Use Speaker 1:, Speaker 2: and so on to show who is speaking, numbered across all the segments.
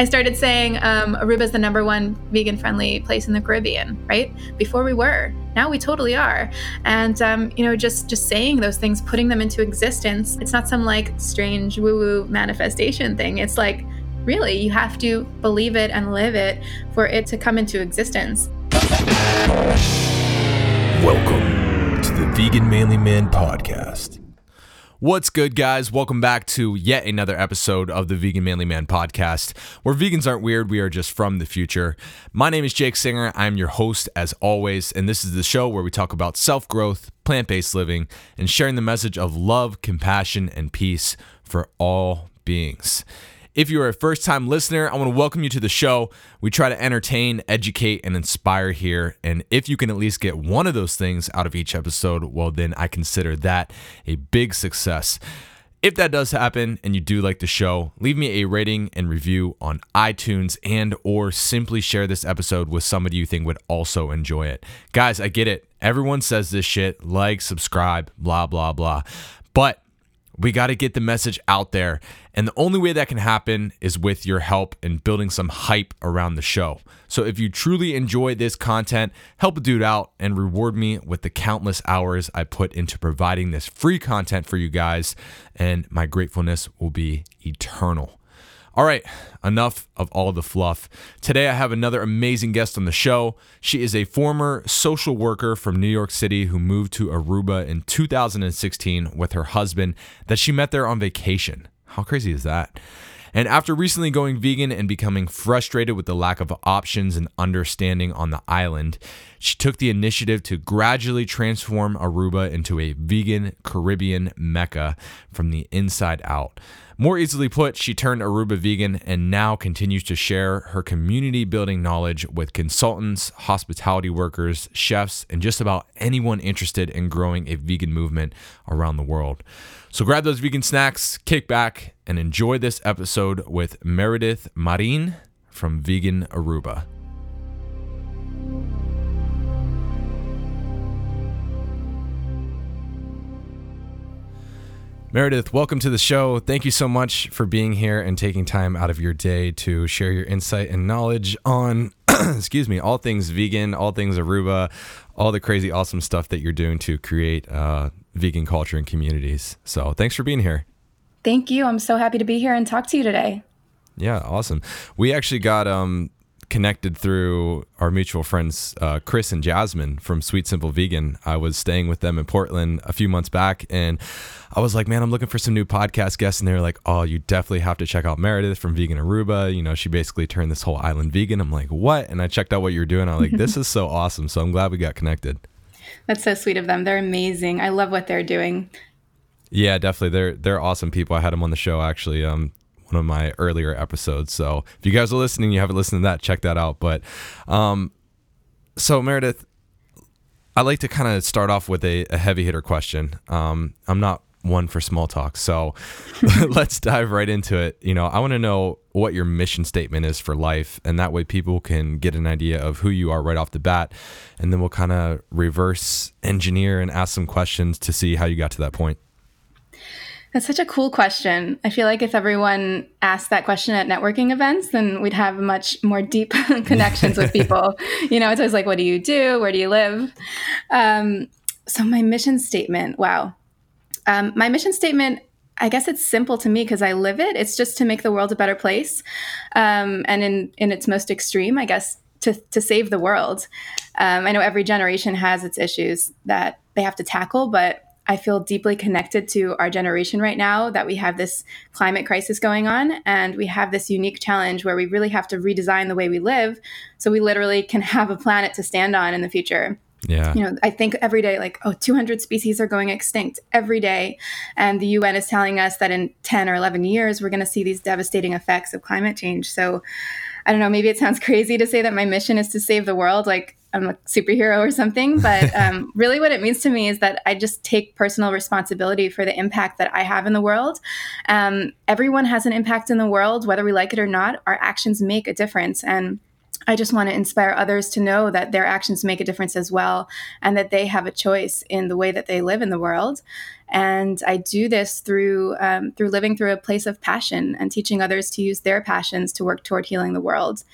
Speaker 1: I started saying um, Aruba is the number one vegan friendly place in the Caribbean, right? Before we were, now we totally are. And um, you know, just just saying those things, putting them into existence. It's not some like strange woo woo manifestation thing. It's like really, you have to believe it and live it for it to come into existence.
Speaker 2: Welcome to the Vegan Manly Man podcast. What's good, guys? Welcome back to yet another episode of the Vegan Manly Man podcast, where vegans aren't weird, we are just from the future. My name is Jake Singer. I'm your host, as always, and this is the show where we talk about self growth, plant based living, and sharing the message of love, compassion, and peace for all beings. If you're a first time listener, I want to welcome you to the show. We try to entertain, educate, and inspire here. And if you can at least get one of those things out of each episode, well, then I consider that a big success. If that does happen and you do like the show, leave me a rating and review on iTunes and or simply share this episode with somebody you think would also enjoy it. Guys, I get it. Everyone says this shit, like, subscribe, blah blah blah. But we got to get the message out there. And the only way that can happen is with your help in building some hype around the show. So if you truly enjoy this content, help a dude out and reward me with the countless hours I put into providing this free content for you guys. And my gratefulness will be eternal. All right, enough of all the fluff. Today I have another amazing guest on the show. She is a former social worker from New York City who moved to Aruba in 2016 with her husband that she met there on vacation. How crazy is that? And after recently going vegan and becoming frustrated with the lack of options and understanding on the island, she took the initiative to gradually transform Aruba into a vegan Caribbean mecca from the inside out. More easily put, she turned Aruba vegan and now continues to share her community building knowledge with consultants, hospitality workers, chefs, and just about anyone interested in growing a vegan movement around the world. So grab those vegan snacks, kick back, and enjoy this episode with Meredith Marin from Vegan Aruba. Meredith, welcome to the show. Thank you so much for being here and taking time out of your day to share your insight and knowledge on, excuse me, all things vegan, all things Aruba, all the crazy awesome stuff that you're doing to create uh, vegan culture and communities. So thanks for being here.
Speaker 1: Thank you. I'm so happy to be here and talk to you today.
Speaker 2: Yeah, awesome. We actually got um, connected through our mutual friends, uh, Chris and Jasmine from Sweet Simple Vegan. I was staying with them in Portland a few months back, and I was like, man, I'm looking for some new podcast guests. And they were like, oh, you definitely have to check out Meredith from Vegan Aruba. You know, she basically turned this whole island vegan. I'm like, what? And I checked out what you're doing. I'm like, this is so awesome. So I'm glad we got connected.
Speaker 1: That's so sweet of them. They're amazing. I love what they're doing.
Speaker 2: Yeah, definitely. They're they're awesome people. I had them on the show actually. Um, one of my earlier episodes. So if you guys are listening, you haven't listened to that, check that out. But um, so Meredith, I like to kind of start off with a, a heavy hitter question. Um, I'm not one for small talk, so let's dive right into it. You know, I want to know what your mission statement is for life, and that way people can get an idea of who you are right off the bat, and then we'll kind of reverse engineer and ask some questions to see how you got to that point.
Speaker 1: That's such a cool question. I feel like if everyone asked that question at networking events, then we'd have much more deep connections with people. You know, it's always like, what do you do? Where do you live? Um, so, my mission statement wow. Um, my mission statement, I guess it's simple to me because I live it. It's just to make the world a better place. Um, and in, in its most extreme, I guess, to, to save the world. Um, I know every generation has its issues that they have to tackle, but I feel deeply connected to our generation right now that we have this climate crisis going on and we have this unique challenge where we really have to redesign the way we live so we literally can have a planet to stand on in the future.
Speaker 2: Yeah.
Speaker 1: You know, I think every day, like, oh, 200 species are going extinct every day. And the UN is telling us that in 10 or 11 years, we're going to see these devastating effects of climate change. So I don't know, maybe it sounds crazy to say that my mission is to save the world. Like, I'm a superhero or something. But um, really, what it means to me is that I just take personal responsibility for the impact that I have in the world. Um, everyone has an impact in the world, whether we like it or not. Our actions make a difference. And I just want to inspire others to know that their actions make a difference as well and that they have a choice in the way that they live in the world. And I do this through um, through living through a place of passion and teaching others to use their passions to work toward healing the world.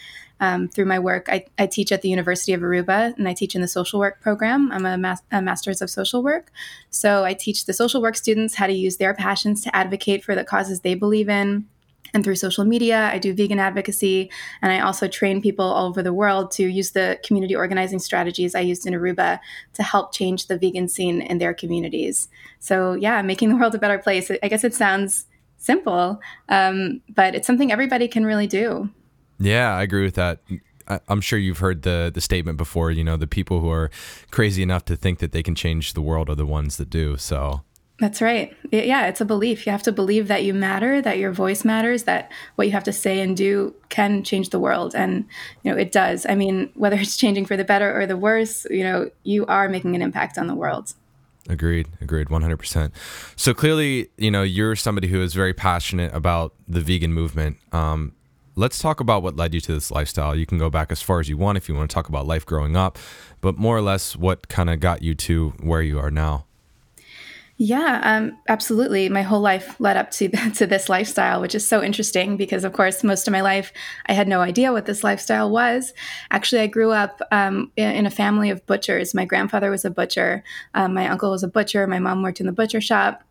Speaker 1: Um, through my work, I, I, teach at the University of Aruba and I teach in the social work program. I'm a, mas- a master's of social work. So I teach the social work students how to use their passions to advocate for the causes they believe in and through social media. I do vegan advocacy, and I also train people all over the world to use the community organizing strategies I used in Aruba to help change the vegan scene in their communities. So, yeah, making the world a better place. I guess it sounds simple, um, but it's something everybody can really do.
Speaker 2: Yeah, I agree with that. I'm sure you've heard the the statement before. You know, the people who are crazy enough to think that they can change the world are the ones that do. So
Speaker 1: that's right. Yeah, it's a belief. You have to believe that you matter, that your voice matters, that what you have to say and do can change the world. And, you know, it does. I mean, whether it's changing for the better or the worse, you know, you are making an impact on the world.
Speaker 2: Agreed. Agreed. 100%. So clearly, you know, you're somebody who is very passionate about the vegan movement. Um, let's talk about what led you to this lifestyle. You can go back as far as you want if you want to talk about life growing up, but more or less what kind of got you to where you are now.
Speaker 1: Yeah, um, absolutely. My whole life led up to to this lifestyle, which is so interesting because, of course, most of my life I had no idea what this lifestyle was. Actually, I grew up um, in, a family of butchers. My grandfather was a butcher, um, my uncle was a butcher, my mom worked in the butcher shop.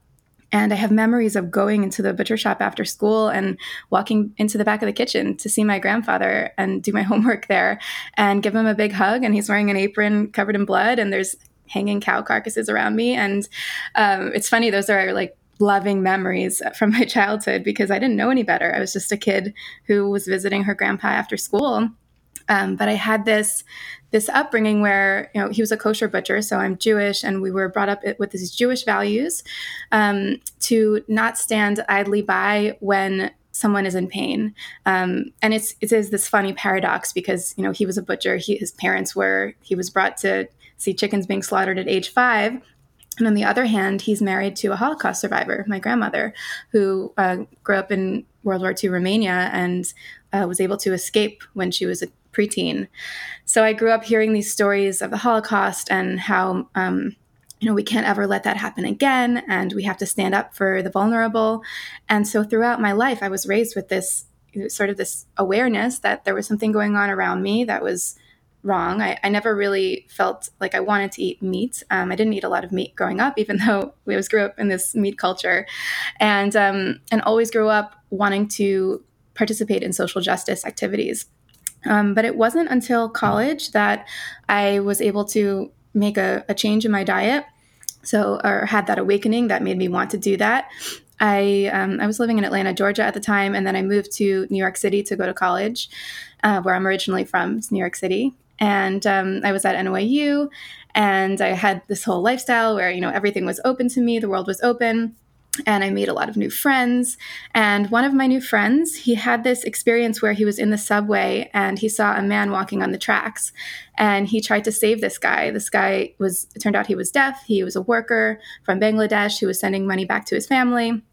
Speaker 1: And I have memories of going into the butcher shop after school and walking into the back of the kitchen to see my grandfather and do my homework there and give him a big hug. And he's wearing an apron covered in blood, and there's hanging cow carcasses around me. And um, it's funny, those are like loving memories from my childhood because I didn't know any better. I was just a kid who was visiting her grandpa after school. Um, but I had this this upbringing where you know he was a kosher butcher, so I'm Jewish, and we were brought up with these Jewish values um, to not stand idly by when someone is in pain. Um, and it's it is this funny paradox because you know he was a butcher, he, his parents were, he was brought to see chickens being slaughtered at age five. And on the other hand, he's married to a Holocaust survivor, my grandmother, who uh, grew up in World War II Romania and uh, was able to escape when she was a preteen. So I grew up hearing these stories of the Holocaust and how, um, you know, we can't ever let that happen again, and we have to stand up for the vulnerable. And so throughout my life, I was raised with this sort of this awareness that there was something going on around me that was wrong. I, I, never really felt like I wanted to eat meat. Um, I didn't eat a lot of meat growing up, even though we always grew up in this meat culture, and um, and always grew up wanting to participate in social justice activities. Um, but it wasn't until college that I was able to make a, a change in my diet. So, or had that awakening that made me want to do that. I um, I was living in Atlanta, Georgia at the time, and then I moved to New York City to go to college, uh, where I'm originally from, New York City and um, I was at NYU, and I had this whole lifestyle where you know everything was open to me, the world was open. And I made a lot of new friends. And one of my new friends, he had this experience where he was in the subway and he saw a man walking on the tracks. And he tried to save this guy. This guy was, it turned out he was deaf. He was a worker from Bangladesh who was sending money back to his family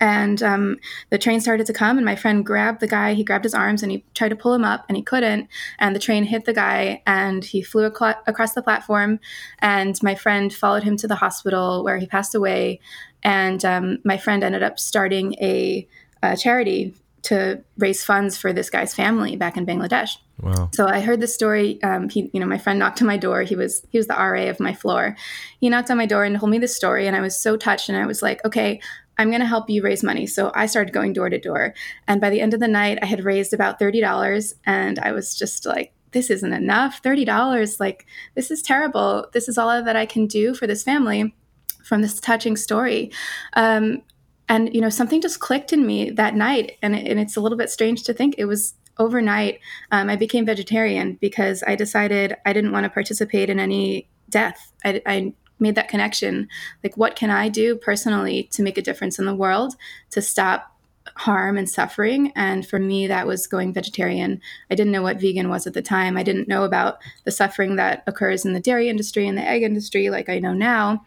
Speaker 1: and um, the train started to come and my friend grabbed the guy he grabbed his arms and he tried to pull him up and he couldn't and the train hit the guy and he flew ac- across the platform and my friend followed him to the hospital where he passed away and um, my friend ended up starting a, a charity to raise funds for this guy's family back in Bangladesh. Wow. So I heard the story. Um, he, you know, my friend knocked on my door. He was he was the RA of my floor. He knocked on my door and told me the story, and I was so touched. And I was like, okay, I'm going to help you raise money. So I started going door to door. And by the end of the night, I had raised about $30. And I was just like, this isn't enough. $30. Like, this is terrible. This is all that I can do for this family from this touching story. Um, and, you know, something just clicked in me that night. And, and it's a little bit strange to think it was overnight. Um, I became vegetarian because I decided I didn't want to participate in any death. I, I made that connection. Like, what can I do personally to make a difference in the world to stop harm and suffering? And for me, that was going vegetarian. I didn't know what vegan was at the time. I didn't know about the suffering that occurs in the dairy industry and the egg industry like I know now.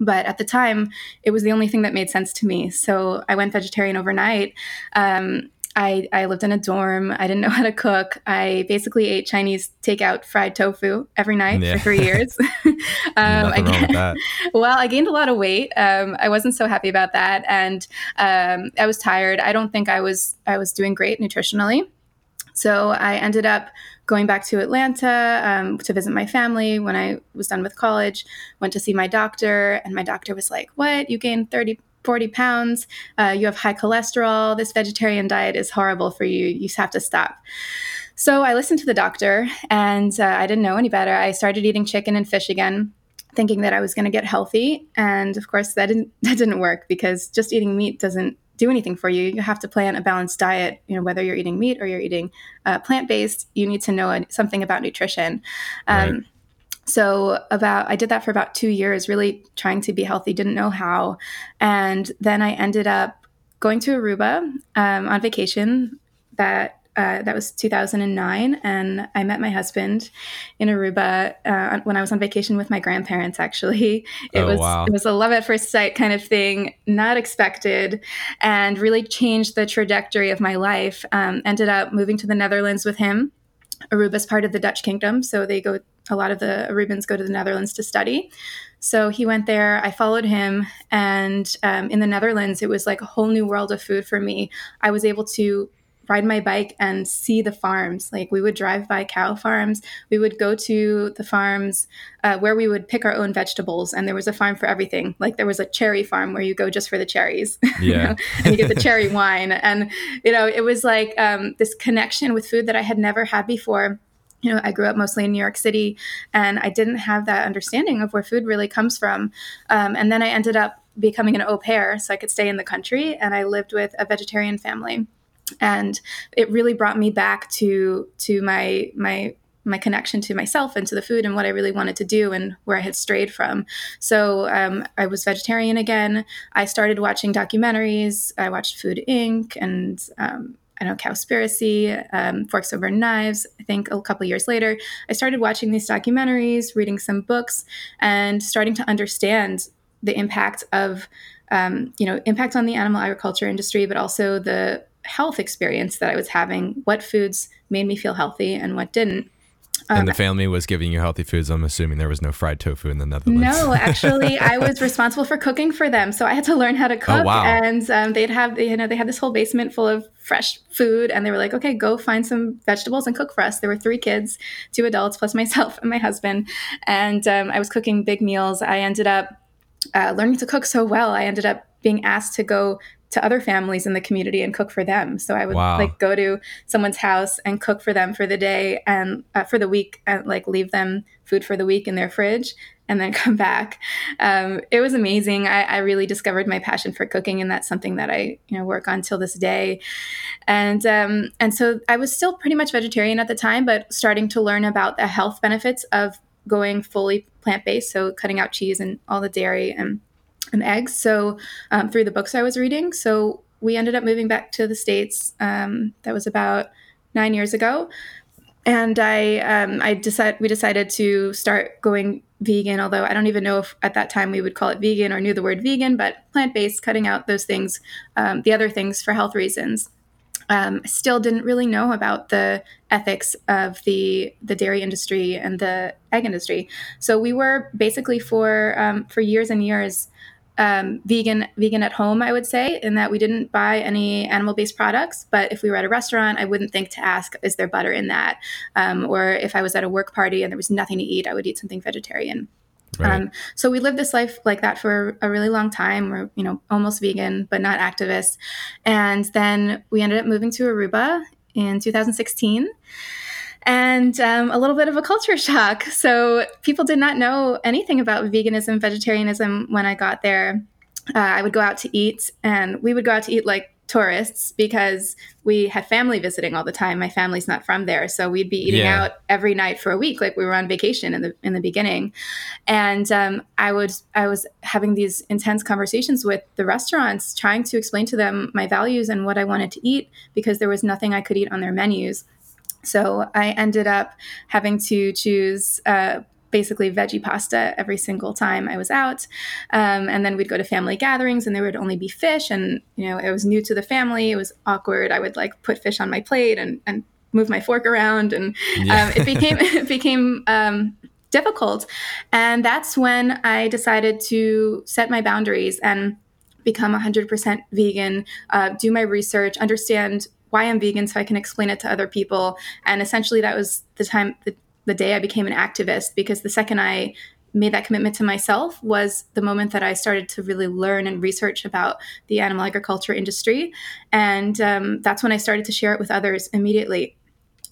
Speaker 1: But at the time, it was the only thing that made sense to me. So I went vegetarian overnight. Um, I, I lived in a dorm. I didn't know how to cook. I basically ate Chinese takeout fried tofu every night yeah. for three years.
Speaker 2: Wrong with that.
Speaker 1: well, I gained a lot of weight. Um, I wasn't so happy about that, and um, I was tired. I don't think I was I was doing great nutritionally. So I ended up going back to Atlanta um, to visit my family when I was done with college. Went to see my doctor, and my doctor was like, "What? You gained 30 40 pounds. Uh, you have high cholesterol. This vegetarian diet is horrible for you. You have to stop. So I listened to the doctor and uh, I didn't know any better. I started eating chicken and fish again thinking that I was going to get healthy and of course that didn't that didn't work because just eating meat doesn't do anything for you. You have to plan a balanced diet. You know, whether you're eating meat or you're eating uh, plant based, you need to know something about nutrition. Um, right so about i did that for about two years really trying to be healthy didn't know how. And then i ended up going to aruba um, on vacation that uh, that was 2009 and i met my husband in aruba uh, when i was on vacation with my grandparents actually. It
Speaker 2: oh,
Speaker 1: was
Speaker 2: wow.
Speaker 1: it was a love at first sight kind of thing not expected and really changed the trajectory of my life. Um, ended up moving to the netherlands with him Aruba is part of the Dutch kingdom, so they go. A lot of the Arubans go to the Netherlands to study. So he went there. I followed him, and um, in the Netherlands, it was like a whole new world of food for me. I was able to ride my bike and see the farms. Like we would drive by cow farms. We would go to the farms uh, where we would pick our own vegetables, and there was a farm for everything. Like there was a cherry farm where you go just for the cherries,
Speaker 2: yeah, you know,
Speaker 1: and you get the cherry wine, and you know it was like um, this connection with food that I had never had before you know, I grew up mostly in New York City and I didn't have that understanding of where food really comes from. Um, and then I ended up becoming an au pair so I could stay in the country and I lived with a vegetarian family and it really brought me back to to my my my connection to myself and to the food and what I really wanted to do and where I had strayed from. So um, I was vegetarian again. I started watching documentaries. I watched Food Inc. and um, I know Cowspiracy, um, Forks Over Knives. I think a couple years later, I started watching these documentaries, reading some books, and starting to understand the impact of, um, you know, impact on the animal agriculture industry, but also the health experience that I was having, what foods made me feel healthy and what didn't.
Speaker 2: Um, and the family was giving you healthy foods. I'm assuming there was no fried tofu in the Netherlands.
Speaker 1: No, actually, I was responsible for cooking for them, so I had to learn how to oh, cook.
Speaker 2: Oh, wow.
Speaker 1: And um, they'd have, you know, they had this whole basement full of fresh food, and they were like, "Okay, go find some vegetables and cook for us." There were three kids, two adults plus myself and my husband, and um, I was cooking big meals. I ended up uh, learning to cook so well. I ended up being asked to go to other families in the community and cook for them. So I would wow. like go to someone's house and cook for them for the day and uh, for the week and like leave them food for the week in their fridge and then come back. Um, it was amazing. I, I, really discovered my passion for cooking, and that's something that I you know work on till this day. And um, and so I was still pretty much vegetarian at the time, but starting to learn about the health benefits of going fully plant based. So cutting out cheese and all the dairy and and eggs. So um, through the books I was reading, so we ended up moving back to the states. Um, that was about nine years ago, and I um, I decided we decided to start going vegan. Although I don't even know if at that time we would call it vegan or knew the word vegan, but plant based, cutting out those things, um, the other things for health reasons. Um, still didn't really know about the ethics of the the dairy industry and the egg industry. So we were basically for um, for years and years um, vegan vegan at home i would say in that we didn't buy any animal based products but if we were at a restaurant i wouldn't think to ask is there butter in that? Um, or if i was at a work party and there was nothing to eat i would eat something vegetarian. Right. um, so we lived this life like that for a really long time. We're you know almost vegan but not activists. And then we ended up moving to aruba in 2016 and um, a little bit of a culture shock. So people did not know anything about veganism, vegetarianism when I got there. Uh, I would go out to eat, and we would go out to eat like tourists because we had family visiting all the time. My family's not from there, so we'd be eating yeah. out every night for a week, like we were on vacation in the in the beginning. And um, I would I was having these intense conversations with the restaurants, trying to explain to them my values and what I wanted to eat because there was nothing I could eat on their menus. So I ended up having to choose uh, basically veggie pasta every single time I was out. Um, and then we'd go to family gatherings and there would only be fish. And, you know, it was new to the family. It was awkward. I would like put fish on my plate and, and move my fork around. And yeah. um, it became, it became, um, difficult. And that's when I decided to set my boundaries and become 100% vegan, uh, do my research, understand why I'm vegan so I can explain it to other people. And essentially, that was the time, the, the day I became an activist, because the second I made that commitment to myself was the moment that I started to really learn and research about the animal agriculture industry. And um, that's when I started to share it with others immediately.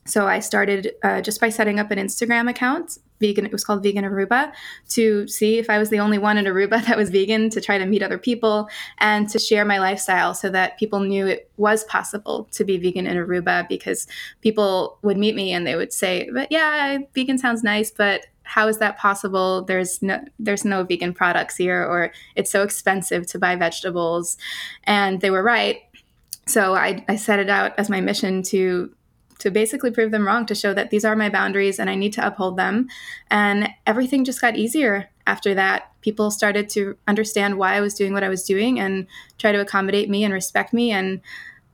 Speaker 1: So I started uh, just by setting up an Instagram account, vegan. It was called Vegan Aruba, to see if I was the only one in Aruba that was vegan, to try to meet other people and to share my lifestyle, so that people knew it was possible to be vegan in Aruba. Because people would meet me and they would say, "But yeah, vegan sounds nice, but how is that possible? There's no there's no vegan products here, or it's so expensive to buy vegetables," and they were right. So I, I set it out as my mission to to basically prove them wrong, to show that these are my boundaries and I need to uphold them. And everything just got easier after that. People started to understand why I was doing what I was doing and try to accommodate me and respect me. And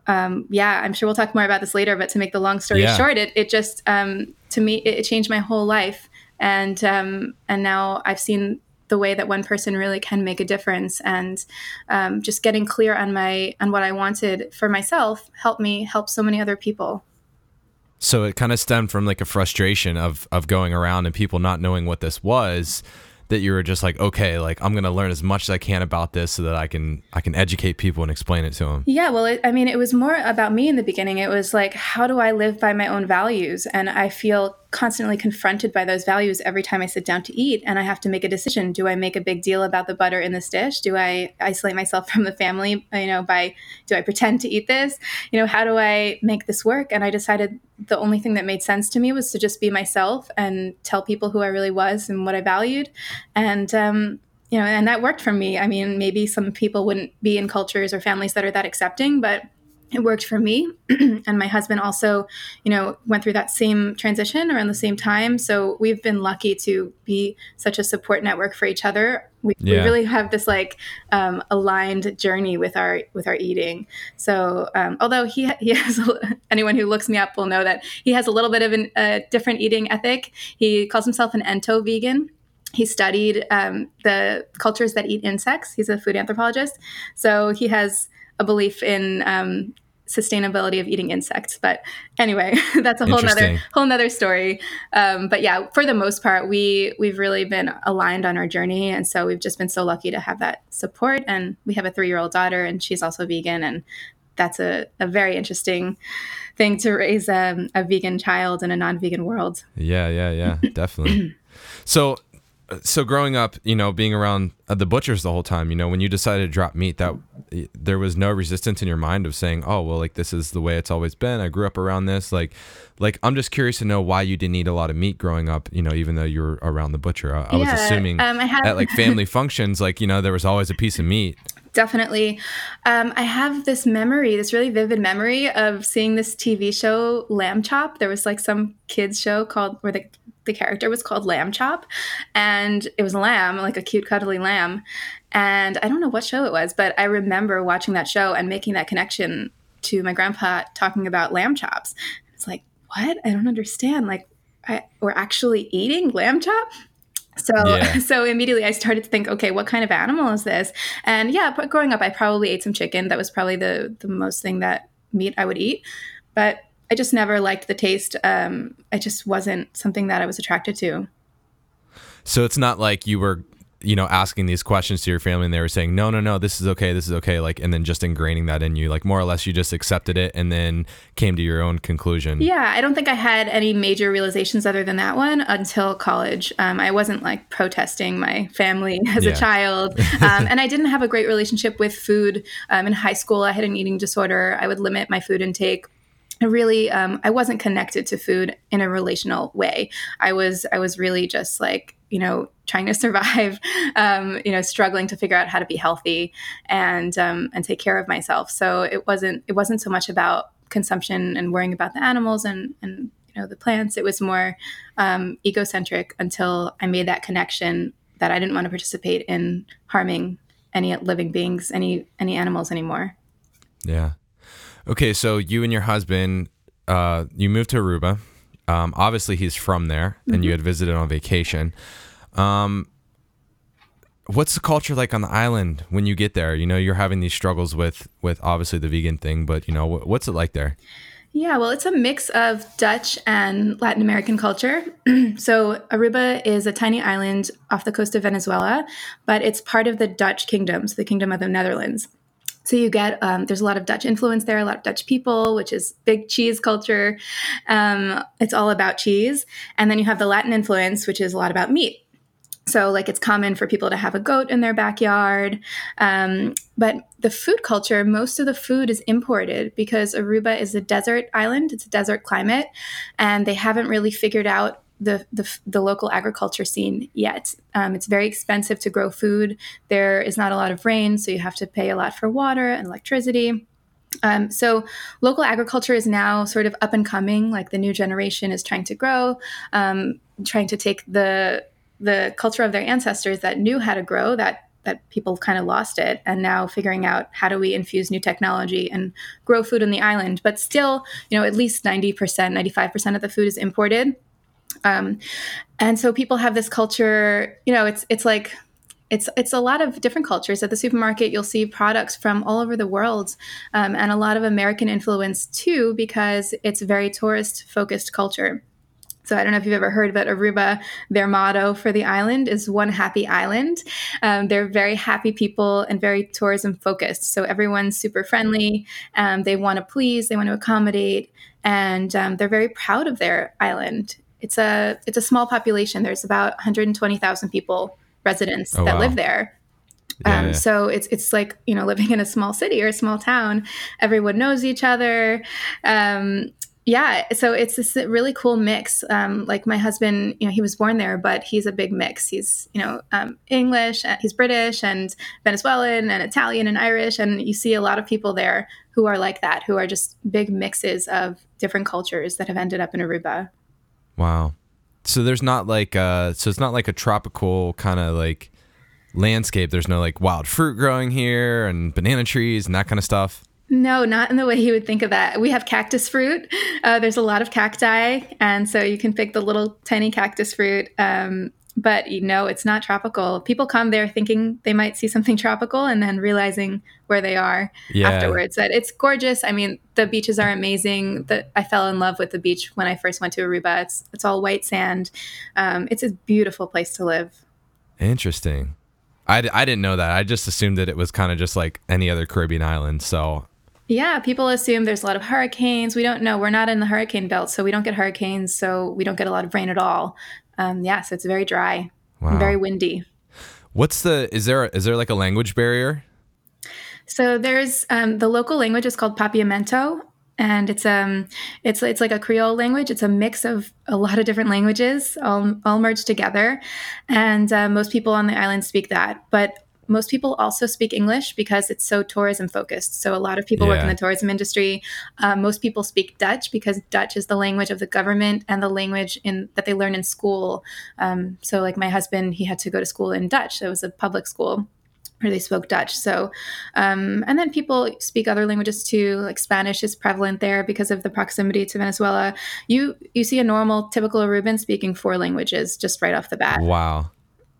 Speaker 1: um, yeah, I'm sure we'll talk more about this later, but to make the long story yeah. short, it, it just, um, to me, it, it, changed my whole life. And, um, and now I've seen the way that one person really can make a difference and um, just getting clear on my on what i wanted for myself helped me help so many other people
Speaker 2: so it kind of stemmed from like a frustration of of going around and people not knowing what this was that you were just like okay like i'm going to learn as much as i can about this so that i can i can educate people and explain it to them
Speaker 1: yeah well it, i mean it was more about me in the beginning. It was like how do i live by my own values? And i feel constantly confronted by those values every time I sit down to eat and I have to make a decision. Do I make a big deal about the butter in this dish? Do I isolate myself from the family, you know, by do I pretend to eat this? You know, how do I make this work? And I decided the only thing that made sense to me was to just be myself and tell people who I really was and what I valued. And um, you know, and that worked for me. I mean, maybe some people wouldn't be in cultures or families that are that accepting, but it worked for me. And my husband also you know went through that same transition around the same time. So we've been lucky to be such a support network for each other. We, yeah. we really have this like um, aligned journey with our with our eating. So um, although he he has anyone who looks me up will know that he has a little bit of an, a different eating ethic. He calls himself an ento vegan he studied um, the cultures that eat insects. He's a food anthropologist. So he has a belief in um, sustainability of eating insects. But anyway, that's a whole nother whole nother story. Um, but yeah, for the most part, we we've really been aligned on our journey, and so we've just been so lucky to have that support. And we have a three year old daughter, and she's also vegan, and that's a, a very interesting thing to raise um, a vegan child in a non vegan world.
Speaker 2: Yeah, yeah, yeah, definitely. so so growing up, you know, being around uh, the butchers the whole time, you know, when you decided to drop meat, that there was no resistance in your mind of saying, "Oh, well, like this is the way it's always been. I grew up around this." Like, like I'm just curious to know why you didn't eat a lot of meat growing up. You know, even though you were around the butcher, I, I was assuming um, I have- at like family functions, like you know, there was always a piece of meat.
Speaker 1: Definitely, um, I have this memory, this really vivid memory of seeing this TV show, Lamb Chop. There was like some kids show called where the the character was called Lamb Chop, and it was a lamb, like a cute, cuddly lamb. And I don't know what show it was, but I remember watching that show and making that connection to my grandpa talking about lamb chops. It's like, what? I don't understand. Like, I, we're actually eating lamb chop. So, yeah. so immediately I started to think, okay, what kind of animal is this? And yeah, growing up, I probably ate some chicken. That was probably the the most thing that meat I would eat. But I just never liked the taste. Um, it just wasn't something that I was attracted to.
Speaker 2: So it's not like you were, you know, asking these questions to your family and they were saying, no, no, no, this is okay, this is okay. Like, and then just ingraining that in you, like more or less you just accepted it and then came to your own conclusion.
Speaker 1: Yeah. I don't think I had any major realizations other than that one until college. Um, I wasn't like protesting my family as yeah. a child. Um, and I didn't have a great relationship with food. Um, in high school, I had an eating disorder. I would limit my food intake I really um, I wasn't connected to food in a relational way. I was I was really just like you know trying to survive, um, you know struggling to figure out how to be healthy and um, and take care of myself. So it wasn't it wasn't so much about consumption and worrying about the animals and and you know the plants. It was more um, egocentric until I made that connection that I didn't want to participate in harming any living beings, any any animals anymore.
Speaker 2: Yeah. Okay, so you and your husband, uh, you moved to Aruba, Um, obviously, he's from there, and you had visited on vacation. Um, what's the culture like on the island when you get there? You know, you're having these struggles with with obviously the vegan thing, but you know, wh- what's it like there?
Speaker 1: Yeah, well, it's a mix of Dutch and Latin American culture. so, Aruba is a tiny island off the coast of Venezuela, but it's part of the Dutch kingdom, so the kingdom of the Netherlands. So you get um, there's a lot of Dutch influence there, a lot of Dutch people, which is big cheese culture. Um, it's all about cheese, and then you have the Latin influence, which is a lot about meat. So, like, it's common for people to have a goat in their backyard. Um, but the food culture, most of the food is imported because Aruba is a desert island, it's a desert climate, and they haven't really figured out the, the, the local agriculture scene yet. Um, it's very expensive to grow food. There is not a lot of rain, so you have to pay a lot for water and electricity. Um, so local agriculture is now sort of up and coming. Like the new generation is trying to grow, um, trying to take the the culture of their ancestors that knew how to grow that that people kind of lost it and now figuring out how do we infuse new technology and grow food on the island but still you know at least 90% 95% of the food is imported um, and so people have this culture you know it's it's like it's it's a lot of different cultures at the supermarket you'll see products from all over the world um, and a lot of american influence too because it's very tourist focused culture so I don't know if you've ever heard, but Aruba, their motto for the island is "One Happy Island." Um, they're very happy people and very tourism focused. So everyone's super friendly. Um, they want to please, they want to accommodate, and um, they're very proud of their island. It's a it's a small population. There's about 120,000 people residents
Speaker 2: Oh,
Speaker 1: that
Speaker 2: wow.
Speaker 1: live there.
Speaker 2: Yeah,
Speaker 1: Um,
Speaker 2: yeah.
Speaker 1: So it's it's like you know living in a small city or a small town. Everyone knows each other. Um, yeah, so it's this really cool mix. Um, like my husband, you know, he was born there, but he's a big mix. He's you know um, English, uh, he's British, and Venezuelan, and Italian, and Irish, and you see a lot of people there who are like that, who are just big mixes of different cultures that have ended up in Aruba.
Speaker 2: Wow. So there's not like uh so it's not like a tropical kind of like landscape. There's no like wild fruit growing here and banana trees and that kind of stuff.
Speaker 1: No, not in the way you would think of that. We have cactus fruit. Uh, there's a lot of cacti, and so you can pick the little tiny cactus fruit. Um, but you know, it's not tropical. People come there thinking they might see something tropical, and then realizing where they are
Speaker 2: Yeah.
Speaker 1: afterwards. That it's gorgeous. I mean, the beaches are amazing. The, I fell in love with the beach when I first went to Aruba. It's it's all white sand. Um, it's a beautiful place to live.
Speaker 2: Interesting. I, I didn't know that. I just assumed that it was kind of just like any other Caribbean island. So
Speaker 1: Yeah, people assume there's a lot of hurricanes. We don't know. We're not in the hurricane belt, so we don't get hurricanes. So we don't get a lot of rain at all. Um, yeah, so it's very dry,
Speaker 2: Wow.
Speaker 1: very windy.
Speaker 2: what's the is there is there like a language barrier?
Speaker 1: So there's um, the local language is called Papiamento, and it's um it's it's like a Creole language. It's a mix of a lot of different languages all all merged together, and uh, most people on the island speak that. But most people also speak English because it's so tourism focused. So a lot of people work in the tourism industry. Uh, most people speak Dutch because Dutch is the language of the government and the language in that they learn in school. Um, so like my husband, he had to go to school in Dutch. So it was a public school where they spoke Dutch. So, um, and then people speak other languages too. Like Spanish is prevalent there because of the proximity to Venezuela. You you see a normal, typical Aruban speaking four languages just right off the bat.
Speaker 2: Wow.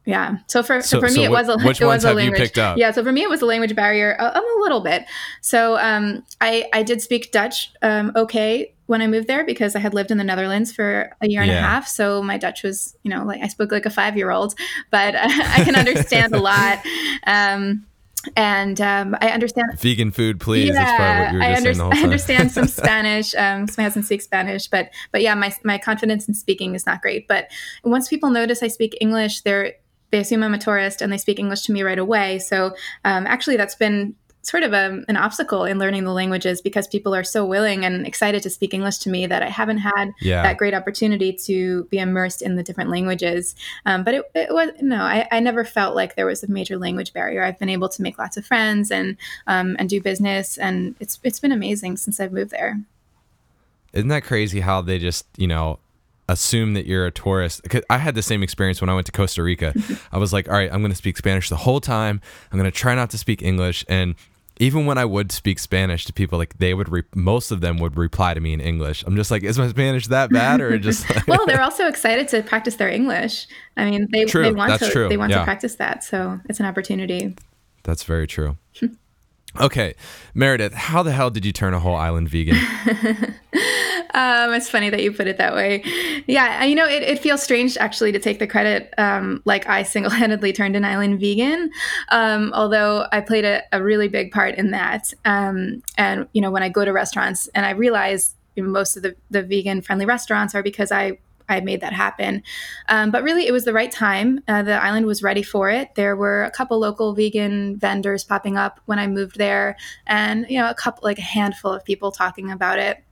Speaker 1: Yeah. So for so,
Speaker 2: So-
Speaker 1: for me,
Speaker 2: so
Speaker 1: it was a
Speaker 2: which
Speaker 1: it was
Speaker 2: ones
Speaker 1: a
Speaker 2: have you
Speaker 1: language.
Speaker 2: picked up?
Speaker 1: Yeah. So for me, it was a language barrier a, a little bit. So um, I I did speak Dutch um, okay when I moved there because I had lived in the Netherlands for a year and
Speaker 2: Yeah.
Speaker 1: a half. So my Dutch was you know like I spoke like a five year old, but I can understand a lot. Um, and um, I understand
Speaker 2: Vegan food, please. That's probably what you were
Speaker 1: I, under-
Speaker 2: saying the whole
Speaker 1: I understand some Spanish because my husband speaks Spanish, but but yeah, my my confidence in speaking is not great. But once people notice I speak English, they're they assume I'm a tourist and they speak English to me right away. So um, actually, that's been sort of a, an obstacle in learning the languages because people are so willing and excited to speak English to me that I haven't had
Speaker 2: yeah.
Speaker 1: that great opportunity to be immersed in the different languages. Um, but it, it was no, I, I never felt like there was a major language barrier. I've been able to make lots of friends and um, and do business, and it's it's been amazing since I've moved there.
Speaker 2: Isn't that crazy how they just, you know, assume that you're a tourist? 'Cause I had the same experience when I went to Costa Rica. I was like, all right, I'm going to speak Spanish the whole time. I'm going to try not to speak English. And even when I would speak Spanish to people, like they would, re- most of them would reply to me in English. I'm just like, is my Spanish that bad, or just? Like-
Speaker 1: well, they're also excited to practice their English. I mean, they,
Speaker 2: true.
Speaker 1: they want
Speaker 2: That's
Speaker 1: to
Speaker 2: true.
Speaker 1: they want
Speaker 2: yeah.
Speaker 1: to practice that, so it's an opportunity.
Speaker 2: That's very true. okay, Meredith, how the hell did you turn a whole island vegan?
Speaker 1: Um, it's funny that you put it that way. Yeah, you know, it, it feels strange actually to take the credit um, like I single handedly turned an island vegan, um, although I played a, a, really big part in that. Um, and, you know, when I go to restaurants and I realize most of the, the vegan friendly restaurants are because I I made that happen. Um, but really, it was the right time. Uh, the island was ready for it. There were a couple local vegan vendors popping up when I moved there, and you know, a couple, like a handful of people talking about it.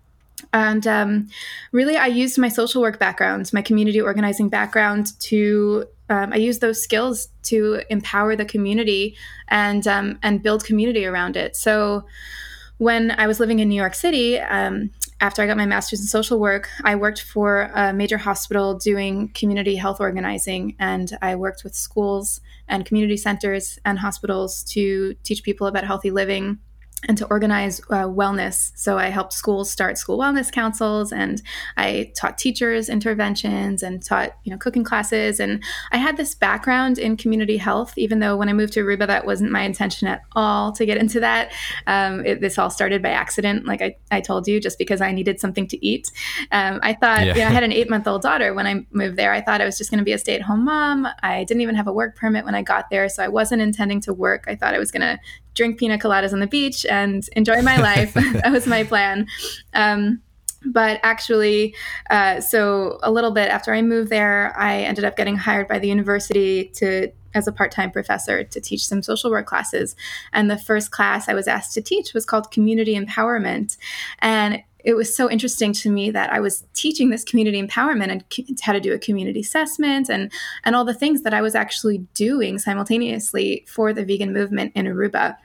Speaker 1: And um, really, I used my social work background, my community organizing background to. Um, I used those skills to empower the community and um, and build community around it. So, when I was living in New York City, um, after I got my master's in social work, I worked for a major hospital doing community health organizing. And I worked with schools and community centers and hospitals to teach people about healthy living and to organize uh, wellness. So I helped schools start school wellness councils, and I taught teachers interventions and taught you know cooking classes. And I had this background in community health, even though when I moved to Aruba, that wasn't my intention at all to get into that. Um, it, this all started by accident, like I, I told you, just because I needed something to eat. Um, I thought yeah. you know, I had an eight month old daughter when I moved there. I thought I was just going to be a stay at home mom. I didn't even have a work permit when I got there, so I wasn't intending to work. I thought I was going to drink pina coladas on the beach and enjoy my life. that was my plan. Um, but actually, uh, so a little bit after I moved there, I ended up getting hired by the university to as a part-time professor to teach some social work classes. And the first class I was asked to teach was called community empowerment, and it was so interesting to me that I was teaching this community empowerment and how to do a community assessment and and all the things that I was actually doing simultaneously for the vegan movement in Aruba.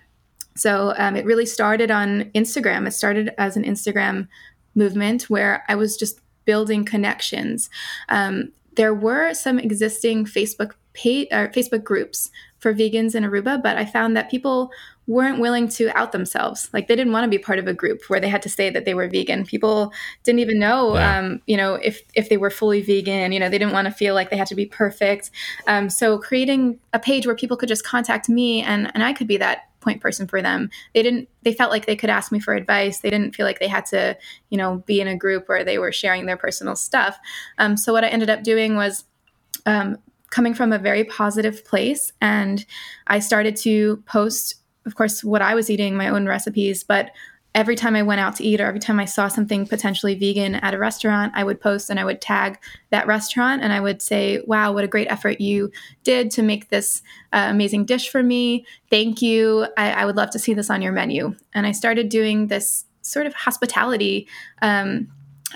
Speaker 1: So um, it really started on Instagram. It started as an Instagram movement where I was just building connections. Um, there were some existing Facebook page, or Facebook groups for vegans in Aruba, but I found that people weren't willing to out themselves. Like they didn't want to be part of a group where they had to say that they were vegan. People didn't even know, yeah. um, you know, if if they were fully vegan. You know, they didn't want to feel like they had to be perfect. Um, so creating a page where people could just contact me and and I could be that point person for them. They didn't. They felt like they could ask me for advice. They didn't feel like they had to, you know, be in a group where they were sharing their personal stuff. Um, so what I ended up doing was um, coming from a very positive place, and I started to post of course, what I was eating, my own recipes, but every time I went out to eat or every time I saw something potentially vegan at a restaurant, I would post and I would tag that restaurant and I would say, wow, what a great effort you did to make this uh, amazing dish for me. Thank you. I, I, would love to see this on your menu. And I started doing this sort of hospitality um,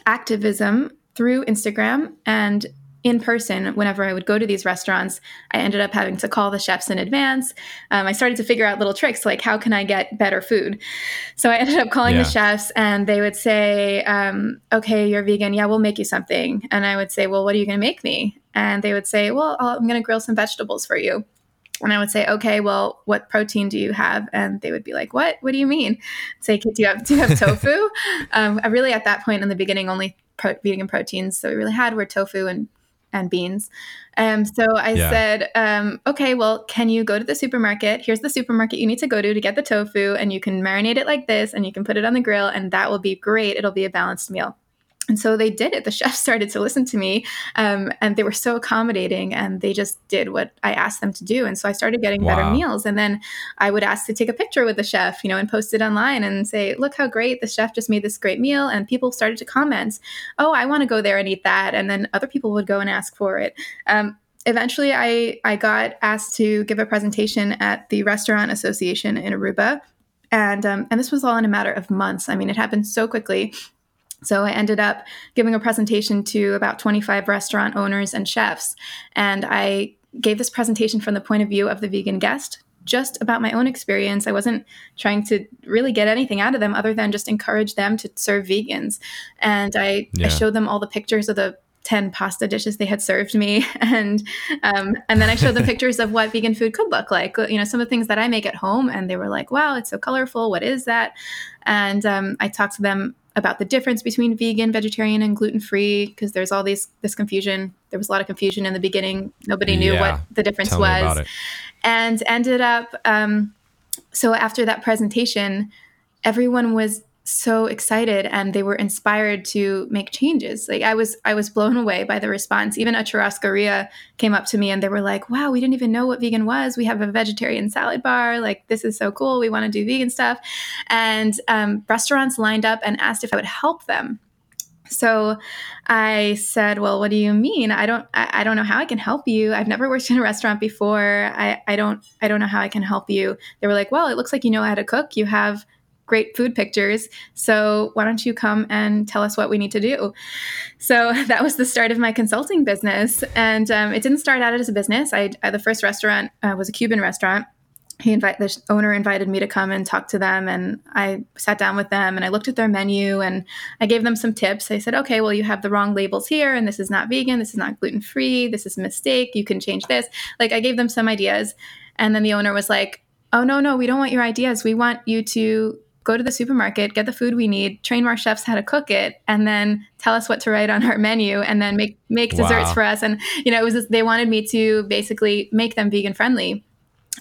Speaker 1: activism through Instagram. And in person whenever I would go to these restaurants. I ended up having to call the chefs in advance. Um, I started to figure out little tricks like how can I get better food. So I ended up calling yeah. the chefs, and they would say, um, "Okay, you're vegan. Yeah, we'll make you something." And I would say, "Well, what are you going to make me?" And they would say, "Well, I'm going to grill some vegetables for you." And I would say, okay, well, what protein do you have? And they would be like, what? What do you mean? I'd say, do you have, do you have tofu? um, I really, at that point in the beginning, only pro- vegan proteins. So we really had were tofu and and beans. Um, so I yeah. said, um, okay, well, can you go to the supermarket? Here's the supermarket you need to go to to get the tofu, and you can marinate it like this, and you can put it on the grill, and that will be great. It'll be a balanced meal and so they did it. The chef started to listen to me, um, and they were so accommodating, and they just did what I asked them to do. And so I started getting wow. better meals. And then I would ask to take a picture with the chef, you know, and post it online and say, "Look how great the chef just made this great meal." And people started to comment, "Oh, I want to go there and eat that." And then other people would go and ask for it. Um, eventually, I I got asked to give a presentation at the Restaurant Association in Aruba. And, um, and this was all in a matter of months. I mean, it happened so quickly. So I ended up giving a presentation to about 25 restaurant owners and chefs. And I gave this presentation from the point of view of the vegan guest, just about my own experience. I wasn't trying to really get anything out of them other than just encourage them to serve vegans. And I, yeah. I showed them all the pictures of the 10 pasta dishes they had served me and um, and then i showed them pictures of what vegan food could look like you know some of the things that i make at home and they were like wow it's so colorful what is that and um, i talked to them about the difference between vegan vegetarian and gluten-free because there's all these this confusion. There was a lot of confusion in the beginning. Nobody knew yeah. what the difference Tell was. and ended up um, so after that presentation everyone was so excited and they were inspired to make changes like i was i was blown away by the response even a churrascaria came up to me and they were like wow we didn't even know what vegan was we have a vegetarian salad bar like this is so cool we want to do vegan stuff and um, restaurants lined up and asked if i would help them so I said, "Well, what do you mean? I don't, I, I, don't know how I can help you. I've never worked in a restaurant before. I, I don't, I don't know how I can help you." They were like, "Well, it looks like you know how to cook. You have great food pictures. So why don't you come and tell us what we need to do? So that was the start of my consulting business. And um, it didn't start out as a business. I, I the first restaurant uh, was a Cuban restaurant. He invite the owner invited me to come and talk to them, and I sat down with them and I looked at their menu and I gave them some tips. I said, "Okay, well, you have the wrong labels here, and this is not vegan, this is not gluten free, this is a mistake. You can change this." Like I gave them some ideas, and then the owner was like, "Oh no, no, we don't want your ideas. We want you to go to the supermarket, get the food we need, train our chefs how to cook it, and then tell us what to write on our menu, and then make make desserts wow. for us. And you know, it was just, they wanted me to basically make them vegan friendly.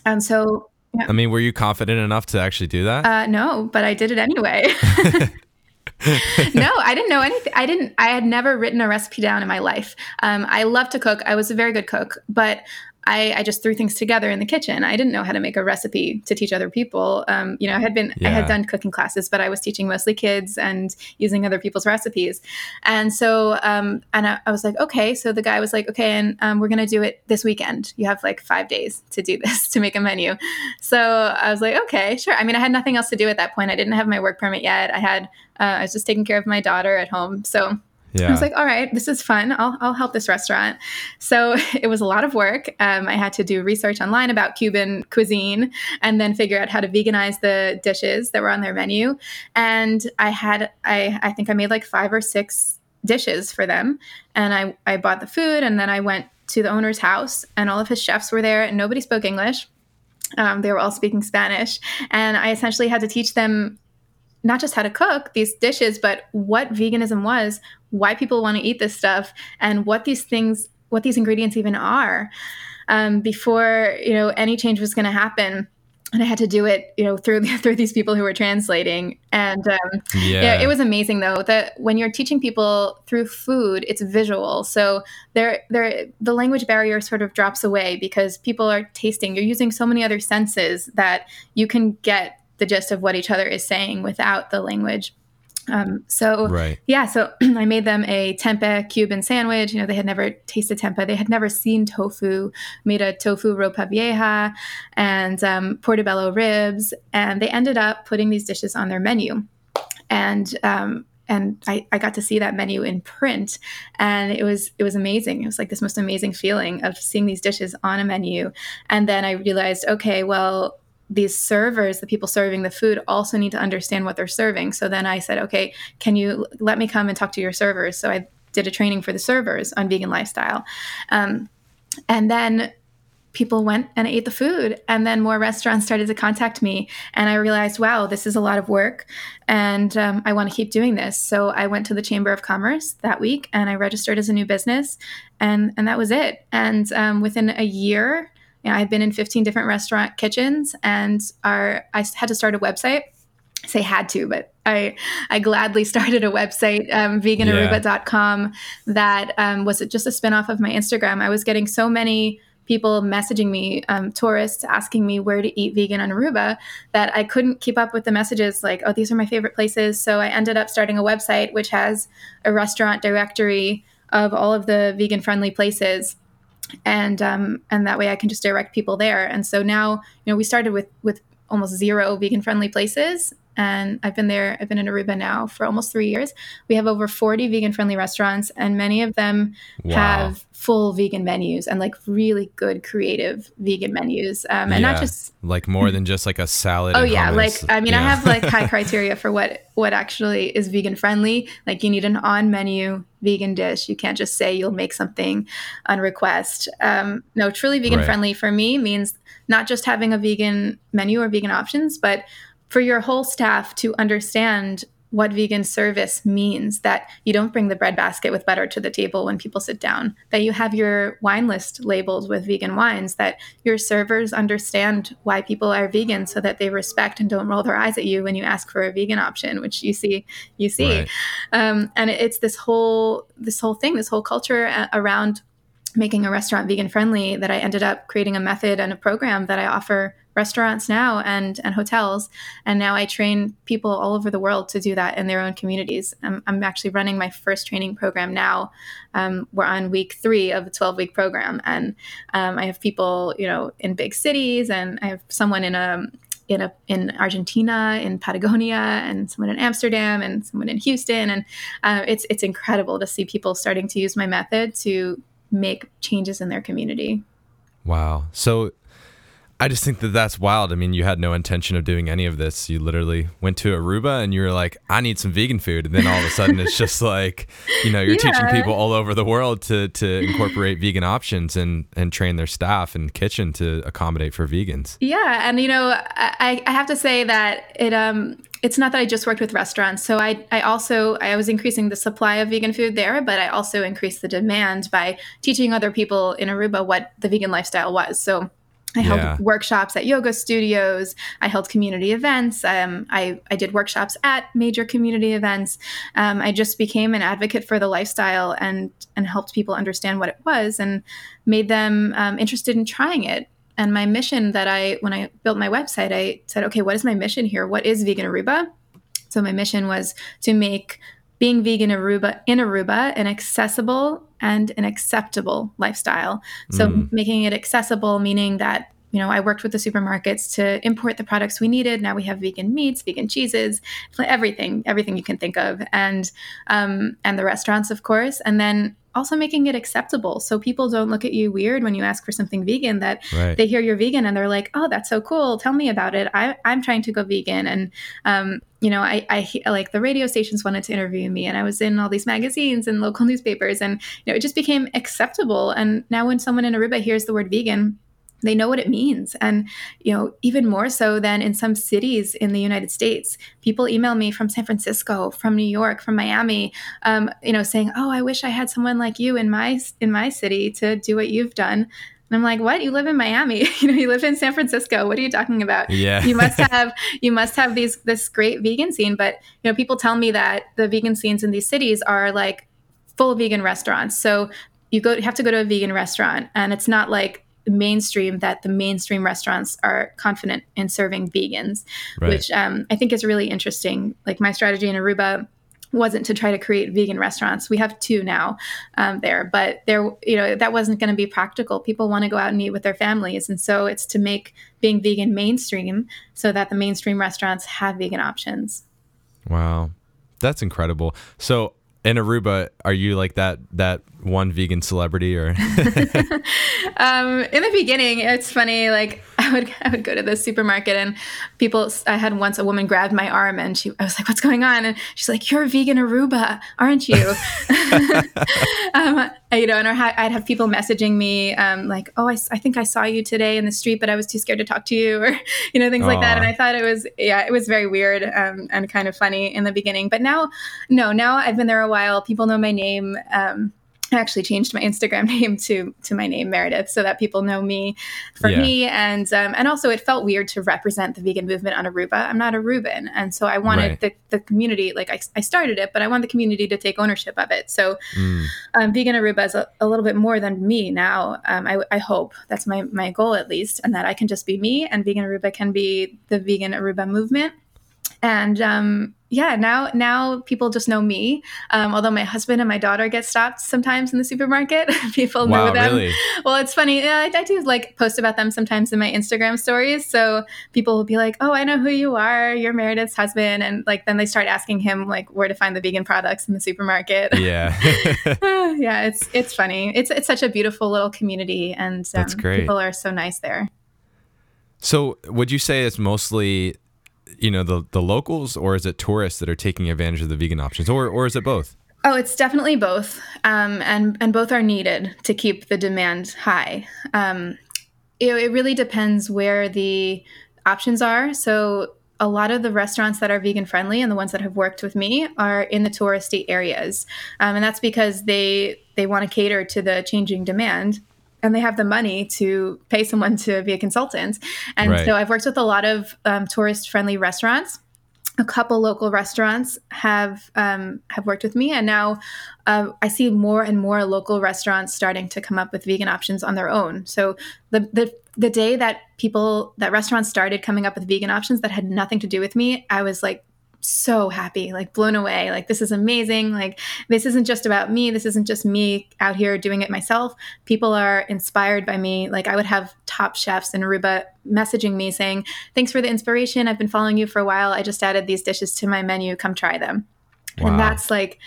Speaker 1: And so,
Speaker 2: yeah. I mean, were you confident enough to actually do that?
Speaker 1: Uh, no, but I did it anyway. no, I didn't know anything. I didn't. I had never written a recipe down in my life. Um, I love to cook. I was a very good cook, but I, I, just threw things together in the kitchen. I didn't know how to make a recipe to teach other people. Um, you know, I had been, yeah. I had done cooking classes, but I was teaching mostly kids and using other people's recipes. And so, um, and I, I, was like, okay. So the guy was like, okay, and um, we're going to do it this weekend. You have like five days to do this, to make a menu. So I was like, okay, sure. I mean, I had nothing else to do at that point. I didn't have my work permit yet. I had, uh, I was just taking care of my daughter at home. So yeah. I was like, all right, this is fun. I'll, I'll help this restaurant. So it was a lot of work. Um, I had to do research online about Cuban cuisine and then figure out how to veganize the dishes that were on their menu. And I had, I, I think I made like five or six dishes for them. And I, I bought the food and then I went to the owner's house and all of his chefs were there and nobody spoke English. Um, they were all speaking Spanish. And I essentially had to teach them not just how to cook these dishes, but what veganism was, why people want to eat this stuff, and what these things, what these ingredients even are, um, before you know any change was going to happen. And I had to do it, you know, through through these people who were translating, and um, yeah. yeah. it was amazing though that when you're teaching people through food, it's visual, so there, there, the language barrier sort of drops away because people are tasting. You're using so many other senses that you can get the gist of what each other is saying without the language. Um, so right. yeah, so I made them a tempeh Cuban sandwich. You know, they had never tasted tempeh, they had never seen tofu. Made a tofu ropa vieja and um, portobello ribs, and they ended up putting these dishes on their menu. And um, and I, I got to see that menu in print, and it was it was amazing. It was like this most amazing feeling of seeing these dishes on a menu. And then I realized, okay, well, these servers, the people serving the food, also need to understand what they're serving. So then I said, okay, can you let me come and talk to your servers? So I did a training for the servers on vegan lifestyle. Um, and then people went and ate the food. And then more restaurants started to contact me. And I realized, wow, this is a lot of work. And um, I want to keep doing this. So I went to the Chamber of Commerce that week and I registered as a new business. And, and that was it. And um, within a year, you know, I've been in 15 different restaurant kitchens and our, I had to start a website. I say had to, but I, I gladly started a website, um, veganaruba.com, that um, was just a spinoff of my Instagram. I was getting so many people messaging me, um, tourists asking me where to eat vegan on Aruba, that I couldn't keep up with the messages like, oh, these are my favorite places. So I ended up starting a website which has a restaurant directory of all of the vegan friendly places and um, and that way I can just direct people there. And so now, you know, we started with with almost zero vegan friendly places, and I've been there. I've been in Aruba now for almost three years. We have over 40 vegan friendly restaurants, and many of them wow. have full vegan menus and like really good creative vegan menus. Um, and yeah. not just
Speaker 2: like more than just like a salad.
Speaker 1: Oh yeah, hummus. like I mean, yeah. I have like high criteria for what what actually is vegan friendly. Like you need an on menu vegan dish. You can't just say you'll make something on request. Um, no, truly vegan right. friendly for me means not just having a vegan menu or vegan options, but for your whole staff to understand what vegan service means that you don't bring the bread basket with butter to the table when people sit down, that you have your wine list labeled with vegan wines, that your servers understand why people are vegan so that they respect and don't roll their eyes at you when you ask for a vegan option, which you see, you see. Right. Um, and it's this whole, this whole thing, this whole culture uh, around making a restaurant vegan friendly that I ended up creating a method and a program that I offer restaurants now and and hotels. And now i train people all over the world to do that in their own communities. I'm, I'm actually running my first training program now. Um, we're on week three of a 12 week program. And um, i have people you know in big cities and i have someone in a in a, in Argentina, in Patagonia, and someone in Amsterdam, and someone in Houston, and uh, it's it's incredible to see people starting to use my method to make changes in their community.
Speaker 2: Wow! So I just think that that's wild. I mean, you had no intention of doing any of this. You literally went to Aruba and you were like, I need some vegan food. And then all of a sudden it's just like, you know, you're yeah. teaching people all over the world to, to incorporate vegan options and, and train their staff and kitchen to accommodate for vegans.
Speaker 1: Yeah. And, you know, I, I have to say that it, um, it's not that I just worked with restaurants. So I, I also I was increasing the supply of vegan food there, but I also increased the demand by teaching other people in Aruba what the vegan lifestyle was. So I held yeah. workshops at yoga studios. I held community events. Um, I, I did workshops at major community events. Um, I just became an advocate for the lifestyle and and helped people understand what it was and made them um, interested in trying it. And my mission that I when I built my website, I said, okay, what is my mission here? What is Vegan Aruba? So my mission was to make being vegan Aruba in Aruba an accessible and an acceptable lifestyle. So mm. making it accessible, meaning that you know, I worked with the supermarkets to import the products we needed. Now we have vegan meats, vegan cheeses, everything, everything you can think of, and um, and the restaurants, of course. And then also making it acceptable. So people don't look at you weird when you ask for something vegan that right. they hear you're vegan and they're like oh that's so cool. Tell me about it. I, i'm trying to go vegan. And um, you know I, I like the radio stations wanted to interview me and i was in all these magazines and local newspapers and you know it just became acceptable. And now when someone in aruba hears the word vegan they know what it means and you know even more so than in some cities in the united states people email me from san francisco from new york from miami um, you know saying oh i wish i had someone like you in my in my city to do what you've done and I'm like, what? You live in Miami? you know, you live in San Francisco. What are you talking about?
Speaker 2: Yeah.
Speaker 1: you must have you must have these this great vegan scene. But you know, people tell me that the vegan scenes in these cities are like full vegan restaurants. So you go you have to go to a vegan restaurant and it's not like mainstream that the mainstream restaurants are confident in serving vegans, right. which um, I think is really interesting. Like my strategy in Aruba wasn't to try to create vegan restaurants. We have two now um, there, but there, you know, that wasn't going to be practical. People want to go out and eat with their families, and so it's to make being vegan mainstream so that the mainstream restaurants have vegan options.
Speaker 2: Wow, that's incredible. So in Aruba, are you like that that one vegan celebrity or?
Speaker 1: um, in the beginning, it's funny. Like I would I would go to the supermarket and people. I had once a woman grabbed my arm and she. I was like, "What's going on?" And she's like, "You're a vegan Aruba, aren't you?" um, you know, and I'd have people messaging me um, like, "Oh, I, I think I saw you today in the street, but I was too scared to talk to you," or you know, things Aww. like that. And I thought it was yeah, it was very weird um, and kind of funny in the beginning. But now, no, now I've been there a while. People know my name. Um, I actually changed my Instagram name to to my name Meredith so that people know me for yeah. me and um, and also it felt weird to represent the vegan movement on Aruba. I'm not a Aruban, and so I wanted right. the, the community like I, I started it, but I want the community to take ownership of it. So mm. um, vegan Aruba is a, a, little bit more than me now. Um, I, I hope that's my my goal at least, and that I can just be me, and vegan Aruba can be the vegan Aruba movement and um, yeah, now now people just know me. Um, although my husband and my daughter get stopped sometimes in the supermarket, people wow, know them. Really? Well, it's funny. I, I, do like post about them sometimes in my Instagram stories. So people will be like, "Oh, I know who you are. You're Meredith's husband," and like then they start asking him like where to find the vegan products in the supermarket.
Speaker 2: Yeah,
Speaker 1: yeah. It's it's funny. It's it's such a beautiful little community, and um, that's great. People are so nice there.
Speaker 2: So, would you say it's mostly you know the the locals or is it tourists that are taking advantage of the vegan options or or is it both?
Speaker 1: Oh it's definitely both. Um, and and both are needed to keep the demand high. Um, it, it really depends where the options are. So a lot of the restaurants that are vegan friendly and the ones that have worked with me are in the touristy areas. Um, and that's because they they want to cater to the changing demand and they have the money to pay someone to be a consultant. And right. so I've worked with a lot of um, tourist friendly restaurants. A couple local restaurants have um, have worked with me, and now uh, I see more and more local restaurants starting to come up with vegan options on their own. So the the the day that people that restaurants started coming up with vegan options that had nothing to do with me, I was like so happy, like blown away. Like, this is amazing. Like, this isn't just about me. This isn't just me out here doing it myself. People are inspired by me. Like, I would have top chefs in Aruba messaging me saying, Thanks for the inspiration. I've been following you for a while. I just added these dishes to my menu. Come try them. Wow. And that's like,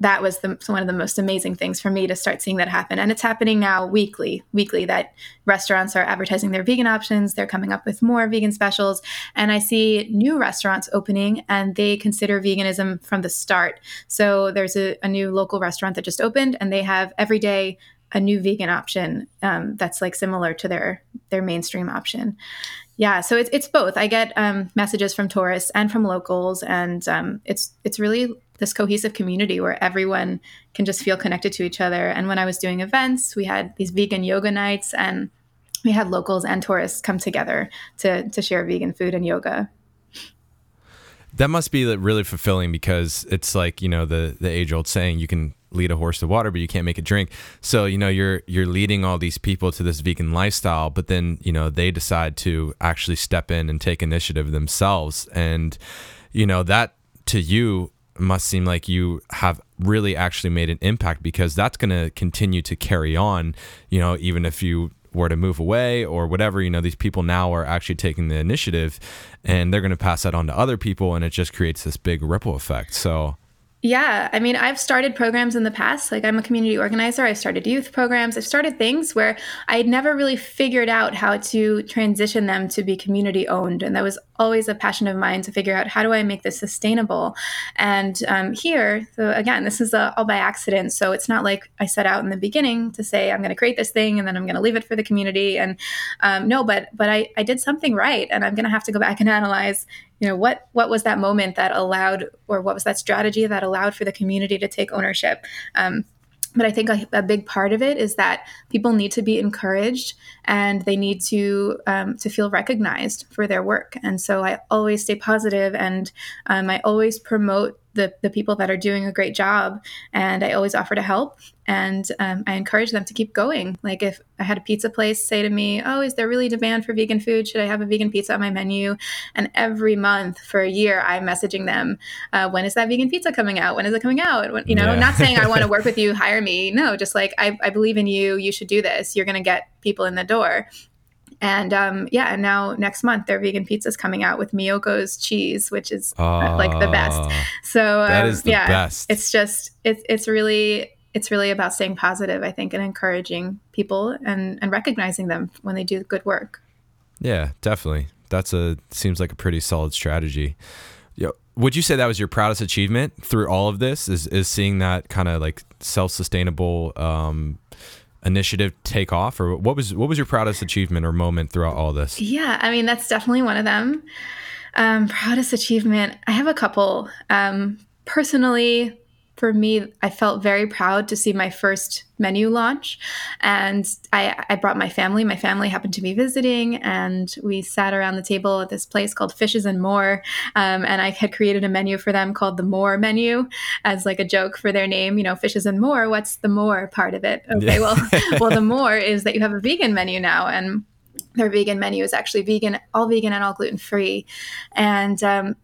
Speaker 1: that was the, one of the most amazing things for me to start seeing that happen. And it's happening now weekly, weekly that restaurants are advertising their vegan options. They're coming up with more vegan specials. And I see new restaurants opening and they consider veganism from the start. So there's a, a new local restaurant that just opened and they have every day a new vegan option um, that's like similar to their their mainstream option. Yeah, so it's it's both. I get um, messages from tourists and from locals, and um, it's it's really this cohesive community where everyone can just feel connected to each other. And when I was doing events, we had these vegan yoga nights and we had locals and tourists come together to to share vegan food and yoga.
Speaker 2: That must be really fulfilling because it's like, you know, the the age old saying you can lead a horse to water but you can't make it drink. So, you know, you're you're leading all these people to this vegan lifestyle, but then, you know, they decide to actually step in and take initiative themselves and you know, that to you must seem like you have really actually made an impact because that's going to continue to carry on, you know, even if you were to move away or whatever, you know, these people now are actually taking the initiative and they're going to pass that on to other people and it just creates this big ripple effect. So,
Speaker 1: yeah, I mean, I've started programs in the past. Like, I'm a community organizer. I've started youth programs. I've started things where I had never really figured out how to transition them to be community owned. And that was always a passion of mine to figure out how do I make this sustainable. And um, here, so again, this is a, all by accident. So it's not like I set out in the beginning to say I'm going to create this thing and then I'm going to leave it for the community. And um, no, but but I, I did something right, and I'm going to have to go back and analyze you know what what was that moment that allowed or what was that strategy that allowed for the community to take ownership um, but I think a, a, big part of it is that people need to be encouraged and they need to um, to feel recognized for their work. And so I always stay positive and um, I always promote the, the people that are doing a great job and i always offer to help. And um, i encourage them to keep going. Like if i had a pizza place say to me oh is there really demand for vegan food? Should i have a vegan pizza on my menu? And every month for a year i'm messaging them uh, when is that vegan pizza coming out? When is it coming out? When, you know yeah. not saying i want to work with you hire me. No just like I, I believe in you. You should do this. You're going to get people in the door and um, yeah, and now next month their vegan pizza is coming out with Miyoko's cheese, which is uh, like the best. Ah, so um, yeah, best. it's just it's it's really it's really about staying positive, I think, and encouraging people and and recognizing them when they do good work.
Speaker 2: Yeah, definitely. That's a seems like a pretty solid strategy. Yeah, would you say that was your proudest achievement through all of this? Is is seeing that kind of like self sustainable um, initiative take off or what was what was your proudest achievement or moment throughout all this?
Speaker 1: Yeah i mean that's definitely one of them. Um, proudest achievement i have a couple. Um, personally for me, I felt very proud to see my first menu launch. And I, I, brought my family. My family happened to be visiting, and we sat around the table at this place called Fishes and More. Um, and I had created a menu for them called the More menu as like a joke for their name. You know, Fishes and More. What's the more part of it? Okay, yeah. well, well, the more is that you have a vegan menu now, and their vegan menu is actually vegan, all vegan and all gluten free. And um,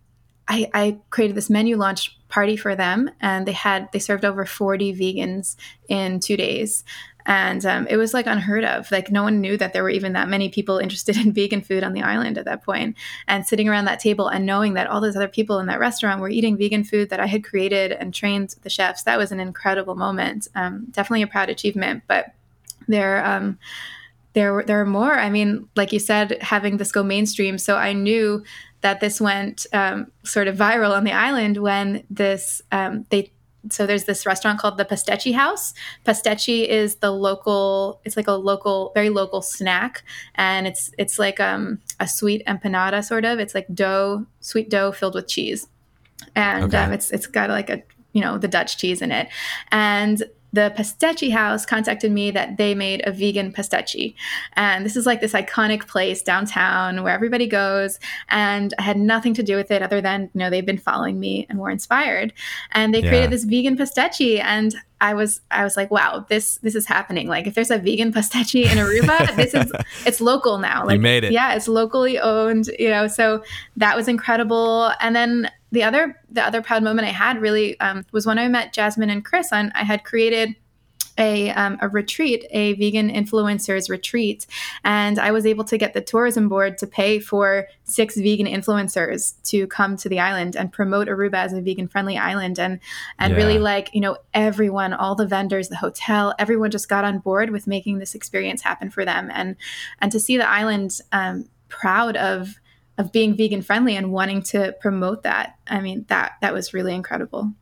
Speaker 1: I, I created this menu launch party for them, and they had they served over 40 vegans in two days. And um, it was like unheard of. Like no one knew that there were even that many people interested in vegan food on the island at that point. And sitting around that table and knowing that all those other people in that restaurant were eating vegan food that i had created and trained the chefs that was an incredible moment. Um, definitely a proud achievement. But there um, there there are more. I mean like you said having this go mainstream. So i knew that this went um, sort of viral on the island when this um, they so there's this restaurant called the Pastechi House. Pastechi is the local. It's like a local, very local snack, and it's it's like um, a sweet empanada sort of. It's like dough, sweet dough filled with cheese, and okay. um, it's it's got like a you know the Dutch cheese in it, and the Pastechi House contacted me that they made a vegan pastechi. And this is like this iconic place downtown where everybody goes. And I had nothing to do with it other than, you know, they've been following me and were inspired. And they yeah. created this vegan pastechi. And I was I was like, wow, this this is happening. Like if there's a vegan pastechi in Aruba, this is it's local now. Like
Speaker 2: you made it.
Speaker 1: Yeah, it's locally owned, you know. So that was incredible. And then the other the other proud moment I had really um, was when I met Jasmine and Chris. On I had created a, um, a retreat, a vegan influencers retreat. And I was able to get the tourism board to pay for six vegan influencers to come to the island and promote Aruba as a vegan friendly island. And, and yeah. really like, you know, everyone, all the vendors, the hotel, everyone just got on board with making this experience happen for them. And, and to see the island um, proud of, of being vegan friendly and wanting to promote that. I mean, that, that was really incredible.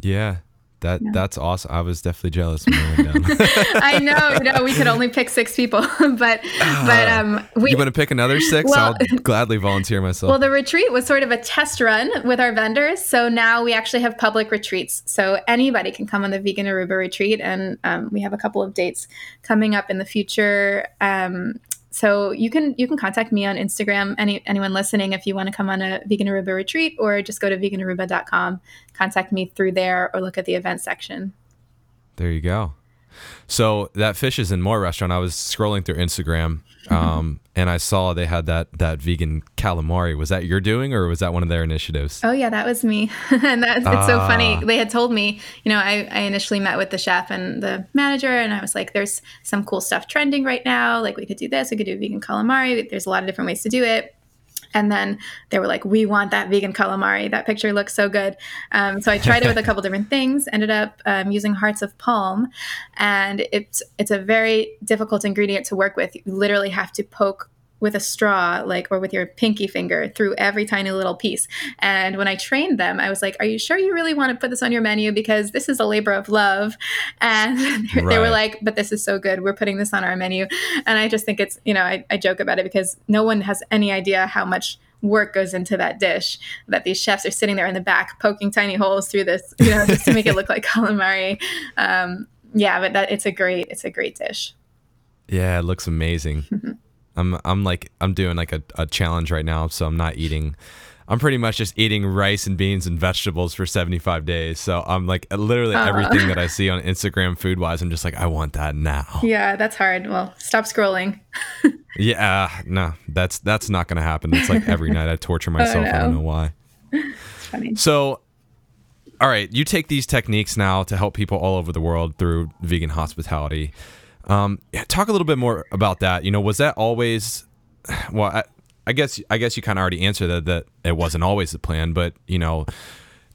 Speaker 2: Yeah, that yeah. that's awesome. I was definitely jealous when I
Speaker 1: went down. I know, you know, we could only pick six people, but uh, but um,
Speaker 2: we. You want to pick another six? Well, I'll gladly volunteer myself.
Speaker 1: Well, the retreat was sort of a test run with our vendors, so now we actually have public retreats, so anybody can come on the Vegan Aruba retreat, and um, we have a couple of dates coming up in the future. Um, so you can you can contact me on Instagram. Any anyone listening, if you want to come on a Vegan Aruba retreat, or just go to veganaruba.com, contact me through there, or look at the event section.
Speaker 2: There you go. So that Fishes and More restaurant. I was scrolling through Instagram, mm-hmm. um, and I saw they had that that vegan calamari. Was that your doing, or was that one of their initiatives?
Speaker 1: Oh yeah, that was me. and that's it's so funny. Ah. They had told me, you know, I, I initially met with the chef and the manager, and I was like, "There's some cool stuff trending right now. Like we could do this. We could do vegan calamari. There's a lot of different ways to do it." And then they were like, "We want that vegan calamari. That picture looks so good." Um, so I tried it with a couple different things. Ended up um, using hearts of palm, and it's it's a very difficult ingredient to work with. You literally have to poke with a straw, like, or with your pinky finger through every tiny little piece. And when I trained them, I was like, Are you sure you really want to put this on your menu? Because this is a labor of love. And right. they were like, But this is so good. We're putting this on our menu. And I just think it's, you know, I, I joke about it because no one has any idea how much work goes into that dish that these chefs are sitting there in the back poking tiny holes through this you know just to make it look like calamari um, yeah but that it's a great it's a great dish
Speaker 2: yeah it looks amazing I'm I'm like I'm doing like a, a challenge right now, so I'm not eating. I'm pretty much just eating rice and beans and vegetables for 75 days. So I'm like literally uh. everything that I see on Instagram food wise, I'm just like, I want that now.
Speaker 1: Yeah, that's hard. Well, stop scrolling.
Speaker 2: yeah, no, that's that's not gonna happen. It's like every night I torture oh, myself. Oh, no. I don't know why. It's funny. So all right, you take these techniques now to help people all over the world through vegan hospitality. Um, talk a little bit more about that. You know, was that always? Well, I, I guess I guess you kind of already answered that that it wasn't always the plan, but you know,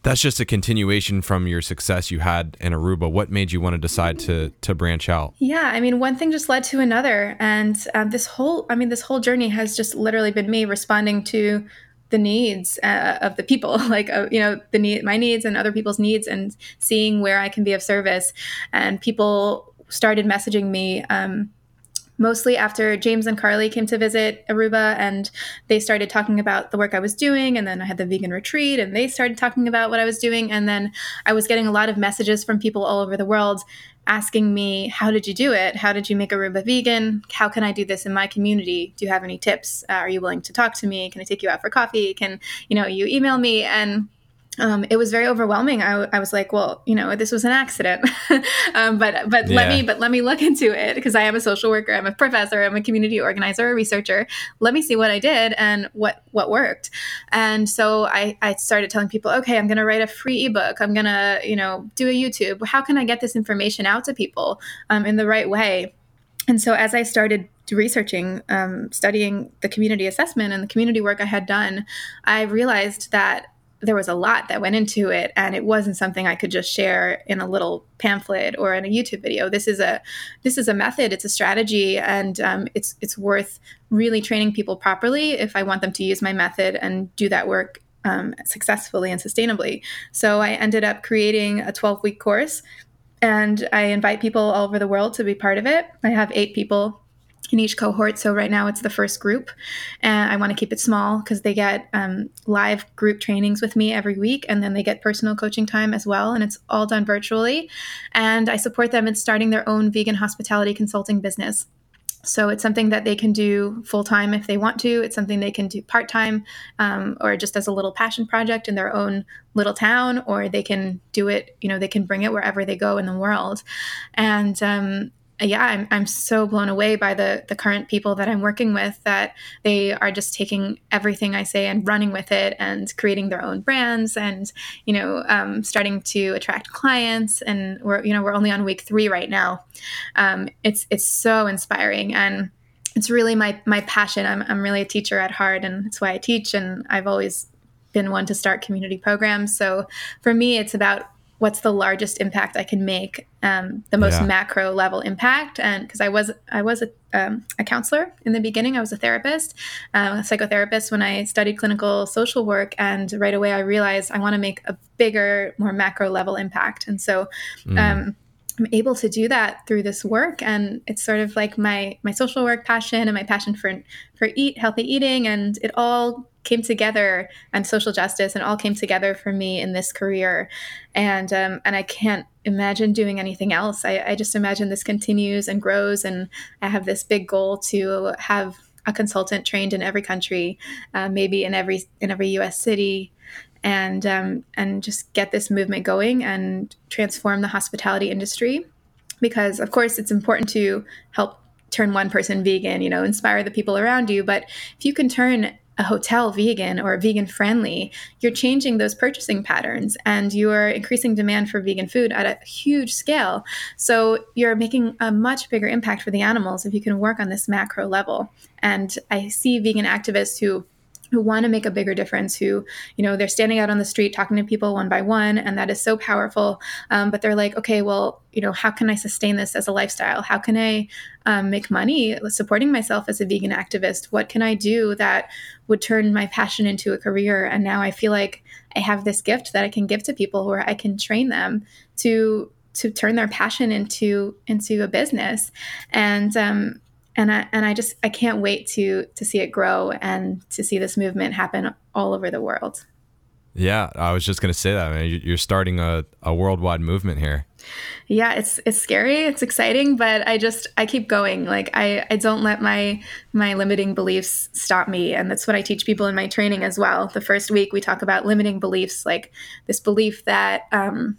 Speaker 2: that's just a continuation from your success you had in Aruba. What made you want to decide to to branch out?
Speaker 1: Yeah, I mean, one thing just led to another, and um, this whole I mean, this whole journey has just literally been me responding to the needs uh, of the people like uh, you know the need my needs and other people's needs and seeing where i can be of service and people started messaging me um, mostly after James and Carly came to visit Aruba and they started talking about the work I was doing. And then I had the vegan retreat and they started talking about what I was doing. And then I was getting a lot of messages from people all over the world asking me, How did you do it? How did you make Aruba vegan? How can I do this in my community? Do you have any tips? Uh, are you willing to talk to me? Can I take you out for coffee? Can, you know, you email me? And um, it was very overwhelming. I, I, was like, well, you know, this was an accident, um, but but yeah. let me but let me look into it because I am a social worker, I'm a professor, I'm a community organizer, a researcher. Let me see what I did and what what worked. And so I I started telling people, okay, I'm going to write a free ebook. I'm going to you know do a YouTube. How can I get this information out to people um, in the right way? And so as I started researching, um, studying the community assessment and the community work I had done, I realized that there was a lot that went into it and it wasn't something i could just share in a little pamphlet or in a youtube video. This is a this is a method it's a strategy and um, it's it's worth really training people properly if i want them to use my method and do that work um, successfully and sustainably. So i ended up creating a 12 week course and i invite people all over the world to be part of it. I have eight people in each cohort. So right now it's the first group, and I want to keep it small because they get um, live group trainings with me every week, and then they get personal coaching time as well, and it's all done virtually. And I support them in starting their own vegan hospitality consulting business. So it's something that they can do full time if they want to. It's something they can do part time um, or just as a little passion project in their own little town, or they can do it, you know, they can bring it wherever they go in the world. And um, yeah, I'm, I'm so blown away by the the current people that I'm working with that they are just taking everything I say and running with it and creating their own brands and you know um, starting to attract clients and we're you know we're only on week three right now. Um, it's it's so inspiring and it's really my my passion. I'm I'm really a teacher at heart and it's why I teach and I've always been one to start community programs. So for me, it's about what's the largest impact I can make, um, the most yeah. macro level impact. And because I was I was a, um, a, counselor in the beginning, I was a therapist, uh, a psychotherapist when I studied clinical social work, and right away I realized I want to make a bigger, more macro level impact. And so. Mm. Um, I'm able to do that through this work, and it's sort of like my my social work passion and my passion for for eat healthy eating, and it all came together and social justice and all came together for me in this career. And um, and i can't imagine doing anything else. I, I just imagine this continues and grows and i have this big goal to have a consultant trained in every country uh, maybe in every in every us city and um, and just get this movement going and transform the hospitality industry. Because of course it's important to help turn one person vegan you know inspire the people around you. But if you can turn a hotel vegan or vegan friendly, you're changing those purchasing patterns and you're increasing demand for vegan food at a huge scale. So you're making a much bigger impact for the animals if you can work on this macro level. And I see vegan activists who who want to make a bigger difference who you know they're standing out on the street talking to people one by one and that is so powerful. Um, but they're like okay well you know how can i sustain this as a lifestyle? How can i um, make money supporting myself as a vegan activist? What can i do that would turn my passion into a career? And now i feel like i have this gift that i can give to people where i can train them to to turn their passion into into a business. And um, and I and I just I can't wait to to see it grow and to see this movement happen all over the world.
Speaker 2: Yeah, I was just going to say that. I mean, you're starting a, a worldwide movement here.
Speaker 1: Yeah, it's it's scary, it's exciting, but I just I keep going. Like I I don't let my my limiting beliefs stop me, and that's what I teach people in my training as well. The first week we talk about limiting beliefs, like this belief that um,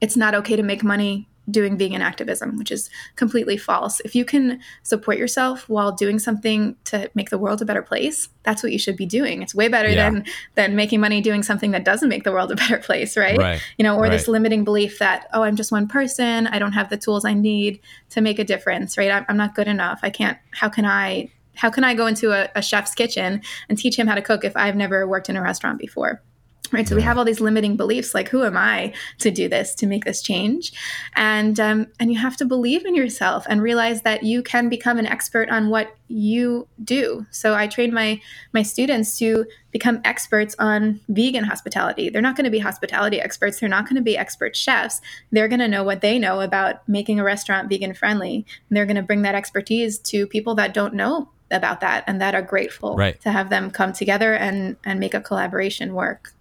Speaker 1: it's not okay to make money doing vegan activism, which is completely false. If you can support yourself while doing something to make the world a better place, that's what you should be doing. It's way better yeah. than than making money doing something that doesn't make the world a better place, right? right. You know, or right. this limiting belief that oh, I'm just one person, I don't have the tools I need to make a difference, right? I'm, I'm not good enough. I can't. How can I? How can I go into a, a chef's kitchen and teach him how to cook if I've never worked in a restaurant before? Right? So we have all these limiting beliefs like who am i to do this to make this change? And um, and you have to believe in yourself and realize that you can become an expert on what you do. So i train my my students to become experts on vegan hospitality. They're not going to be hospitality experts. They're not going to be expert chefs. They're going to know what they know about making a restaurant vegan friendly and they're going to bring that expertise to people that don't know about that and that are grateful
Speaker 2: right.
Speaker 1: to have them come together and and make a collaboration work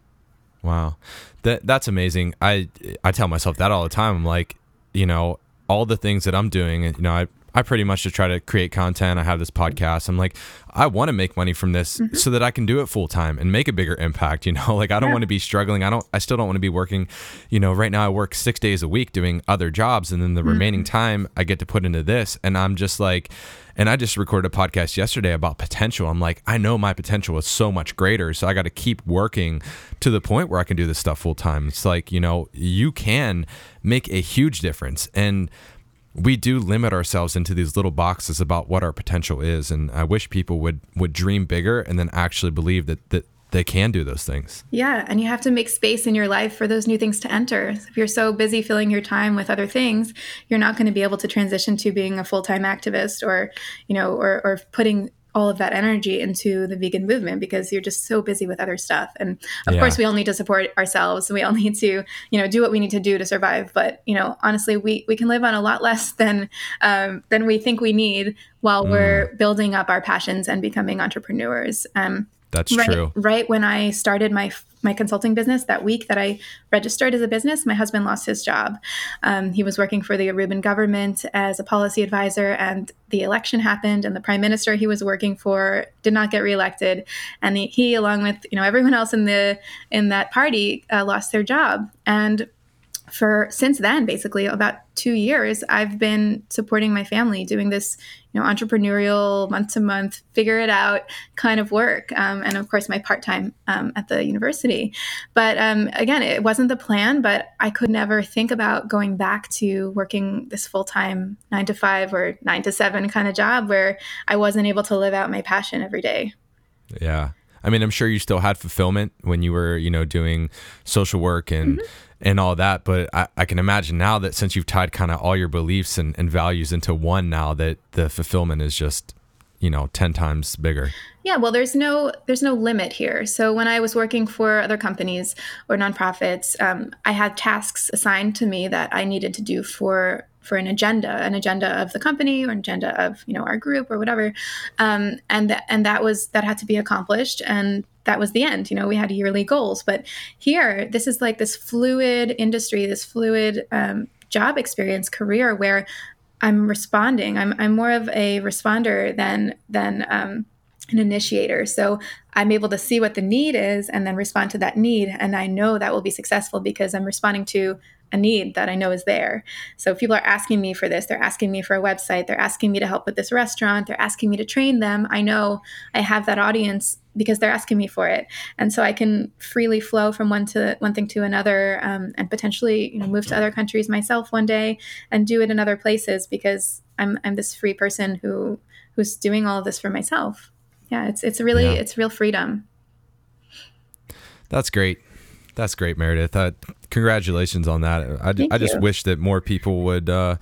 Speaker 2: Wow. That that's amazing. I I tell myself that all the time. I'm like, you know, all the things that I'm doing, you know, I I pretty much just try to create content. I have this podcast. I'm like, I want to make money from this mm-hmm. so that I can do it full time and make a bigger impact. You know, like I don't yeah. want to be struggling. I don't. I still don't want to be working. You know, right now I work six days a week doing other jobs, and then the mm-hmm. remaining time I get to put into this. And I'm just like, and I just recorded a podcast yesterday about potential. I'm like, I know my potential is so much greater, so I got to keep working to the point where I can do this stuff full time. It's like you know, you can make a huge difference and we do limit ourselves into these little boxes about what our potential is and i wish people would would dream bigger and then actually believe that that they can do those things.
Speaker 1: Yeah and you have to make space in your life for those new things to enter. If you're so busy filling your time with other things you're not going to be able to transition to being a full-time activist or you know or, or putting all of that energy into the vegan movement because you're just so busy with other stuff and of yeah. course we all need to support ourselves we all need to you know do what we need to do to survive but you know honestly we we can live on a lot less than um, than we think we need while mm. we're building up our passions and becoming entrepreneurs um,
Speaker 2: that's
Speaker 1: right,
Speaker 2: true.
Speaker 1: Right when I started my my consulting business, that week that I registered as a business, my husband lost his job. Um, he was working for the Aruban government as a policy advisor, and the election happened, and the prime minister he was working for did not get reelected, and he, he along with you know everyone else in the in that party, uh, lost their job. And for since then, basically about two years, I've been supporting my family doing this, you know, entrepreneurial month to month, figure it out kind of work. Um, and of course, my part time um, at the university. But um, again, it wasn't the plan, but I could never think about going back to working this full time nine to five or nine to seven kind of job where I wasn't able to live out my passion every day.
Speaker 2: Yeah. I mean, I'm sure you still had fulfillment when you were, you know, doing social work and mm-hmm. And all that. But I, I, can imagine now that since you've tied kind of all your beliefs and, and values into one, now that the fulfillment is just, you know, ten times bigger.
Speaker 1: Yeah, well, there's no there's no limit here. So when I was working for other companies or nonprofits, um, I had tasks assigned to me that I needed to do for for an agenda, an agenda of the company or an agenda of you know our group or whatever, um, and that and that was that had to be accomplished, and that was the end. You know, we had yearly goals, but here this is like this fluid industry, this fluid um, job experience, career where I'm responding. I'm I'm more of a responder than than um, an initiator. So I'm able to see what the need is and then respond to that need. And I know that will be successful because I'm responding to a need that I know is there. So people are asking me for this, they're asking me for a website, they're asking me to help with this restaurant, they're asking me to train them. I know I have that audience because they're asking me for it, and so I can freely flow from one to one thing to another, um, and potentially you know move to other countries myself one day and do it in other places because I'm I'm this free person who who's doing all of this for myself. Yeah, it's it's really yeah. it's real freedom.
Speaker 2: That's great. That's great, Meredith. Uh, congratulations on that. I, I just wish that more people would uh,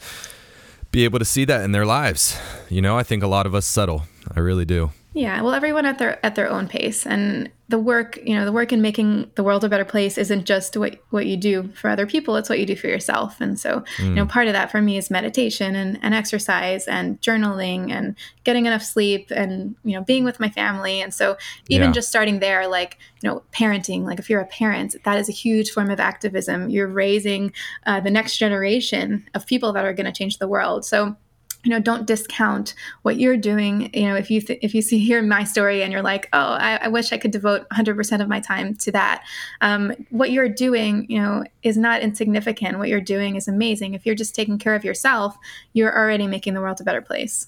Speaker 2: be able to see that in their lives. You know, I think a lot of us settle. I really do.
Speaker 1: Yeah, well, everyone at their at their own pace, and the work, you know, the work in making the world a better place isn't just what what you do for other people; it's what you do for yourself. And so, mm. you know, mm. part of that for me is meditation and, and exercise and journaling and getting enough sleep and you know being with my family. And so, even yeah. just starting there, like you know, parenting, like if you're a parent, that is a huge form of activism. You're raising uh, the next generation of people that are going to change the world. So you know don't discount what you're doing you know if you th- if you see hear my story and you're like oh I, I wish i could devote 100% of my time to that um, what you're doing you know is not insignificant what you're doing is amazing if you're just taking care of yourself you're already making the world a better place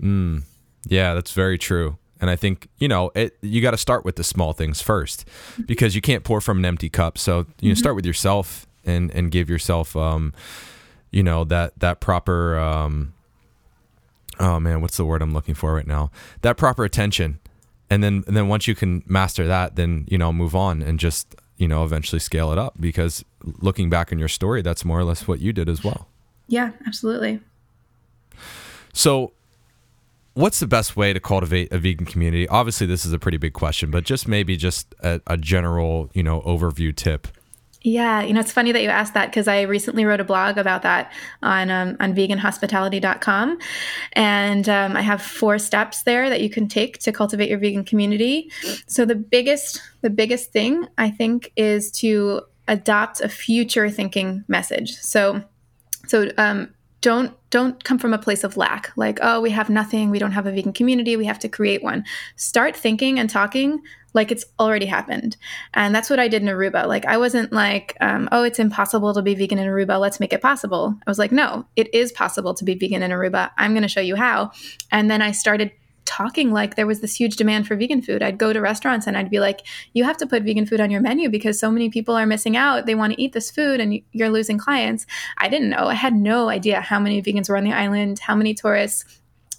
Speaker 2: mm, yeah that's very true and I think you know it, you got to start with the small things first, mm-hmm. because you can't pour from an empty cup. So you mm-hmm. know, start with yourself and and give yourself, um, you know, that that proper um, oh man, what's the word I'm looking for right now? That proper attention. And then and then once you can master that, then you know, move on and just, you know, eventually scale it up because looking back in your story, that's more or less what you did as well.
Speaker 1: Yeah, absolutely.
Speaker 2: So what's the best way to cultivate a vegan community? Obviously this is a pretty big question, but just maybe just a, a general, you know, overview tip
Speaker 1: yeah, you know, it's funny that you asked that because I recently wrote a blog about that on um, on veganhospitality.com, and um, I have four steps there that you can take to cultivate your vegan community. So the biggest the biggest thing I think is to adopt a future thinking message. So so um, don't don't come from a place of lack. Like oh we have nothing. We don't have a vegan community. We have to create one. Start thinking and talking like it's already happened. And that's what i did in aruba. Like i wasn't like um, oh it's impossible to be vegan in aruba. Let's make it possible. I was like no it is possible to be vegan in aruba. I'm going to show you how. And then i started talking like there was this huge demand for vegan food. I'd go to restaurants and I'd be like, you have to put vegan food on your menu because so many people are missing out. They want to eat this food and you're losing clients. I didn't know. I had no idea how many vegans were on the island, how many tourists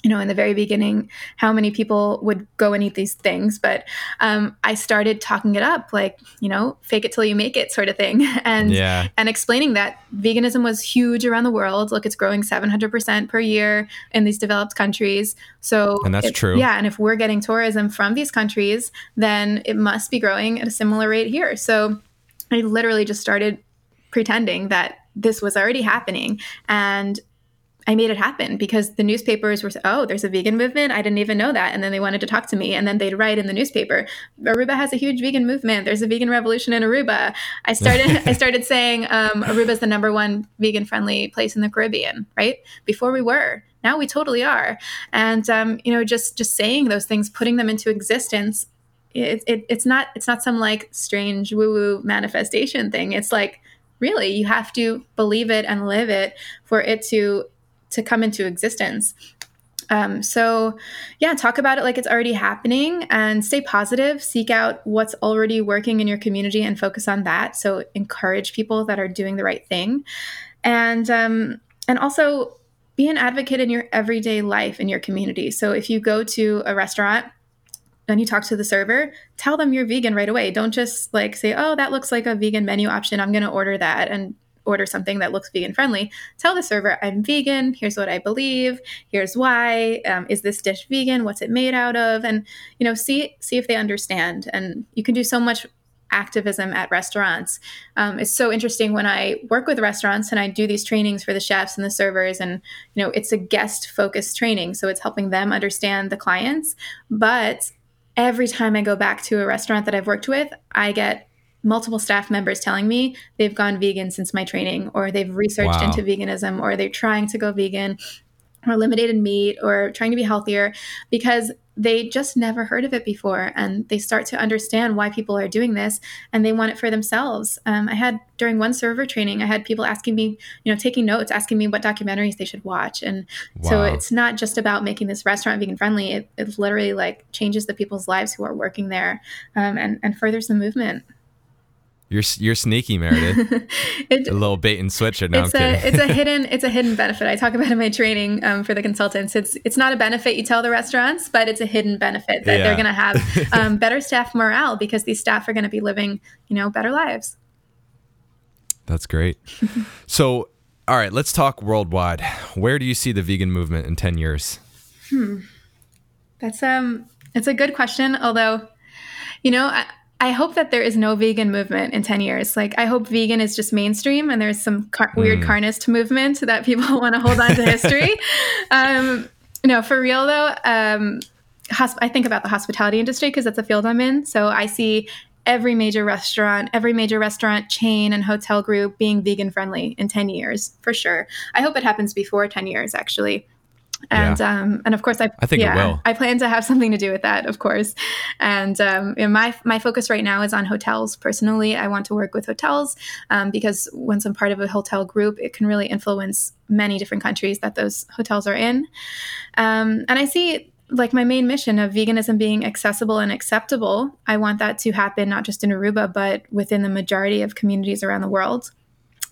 Speaker 1: you know, in the very beginning, how many people would go and eat these things. But um, I started talking it up, like, you know, fake it till you make it sort of thing. And, yeah. and explaining that veganism was huge around the world. Look, it's growing 700% per year in these developed countries. So,
Speaker 2: and that's true.
Speaker 1: Yeah. And if we're getting tourism from these countries, then it must be growing at a similar rate here. So I literally just started pretending that this was already happening and I made it happen because the newspapers were, oh, there's a vegan movement. I didn't even know that. And then they wanted to talk to me. And then they'd write in the newspaper, Aruba has a huge vegan movement. There's a vegan revolution in Aruba. I started, I started saying um, Aruba is the number one vegan friendly place in the Caribbean, right? Before we were. Now we totally are. And, um, you know, just, just saying those things, putting them into existence, it, it, it's not, it's not some like strange woo woo manifestation thing. It's like, really, you have to believe it and live it for it to to come into existence. Um, so, yeah, talk about it like it's already happening and stay positive. Seek out what's already working in your community and focus on that. So, encourage people that are doing the right thing, and um, and also be an advocate in your everyday life in your community. So, if you go to a restaurant and you talk to the server, tell them you're vegan right away. Don't just like say, "Oh, that looks like a vegan menu option. I'm going to order that," and order something that looks vegan friendly, tell the server, I'm vegan. Here's what I believe. Here's why. Um, is this dish vegan? What's it made out of? And you know, see see if they understand. And you can do so much activism at restaurants. Um, it's so interesting when I work with restaurants and I do these trainings for the chefs and the servers, and you know, it's a guest focused training, so it's helping them understand the clients. But every time I go back to a restaurant that I've worked with, I get multiple staff members telling me they've gone vegan since my training or they've researched wow. into veganism or they're trying to go vegan or eliminated meat or trying to be healthier because they just never heard of it before and they start to understand why people are doing this and they want it for themselves um, i had during one server training i had people asking me you know taking notes asking me what documentaries they should watch and wow. so it's not just about making this restaurant vegan friendly it, it literally like changes the people's lives who are working there um, and, and furthers the movement
Speaker 2: you're you're sneaky, Meredith. it, a little bait and switch. No,
Speaker 1: it's a it's a hidden it's a hidden benefit. I talk about in my training um, for the consultants. It's it's not a benefit you tell the restaurants, but it's a hidden benefit that yeah. they're going to have um, better staff morale because these staff are going to be living you know better lives.
Speaker 2: That's great. so, all right, let's talk worldwide. Where do you see the vegan movement in ten years?
Speaker 1: Hmm. That's um, it's a good question. Although, you know. I, I hope that there is no vegan movement in 10 years. Like, I hope vegan is just mainstream and there's some car- mm. weird carnist movement that people want to hold on to history. um, no, for real though, um, hosp- I think about the hospitality industry because that's a field I'm in. So I see every major restaurant, every major restaurant chain and hotel group being vegan friendly in 10 years for sure. I hope it happens before 10 years actually and yeah. um, and of course I
Speaker 2: I think yeah, it will.
Speaker 1: I plan to have something to do with that, of course. And um, you know, my my focus right now is on hotels. Personally, I want to work with hotels um, because once I'm part of a hotel group, it can really influence many different countries that those hotels are in. Um, and I see like my main mission of veganism being accessible and acceptable. I want that to happen not just in Aruba, but within the majority of communities around the world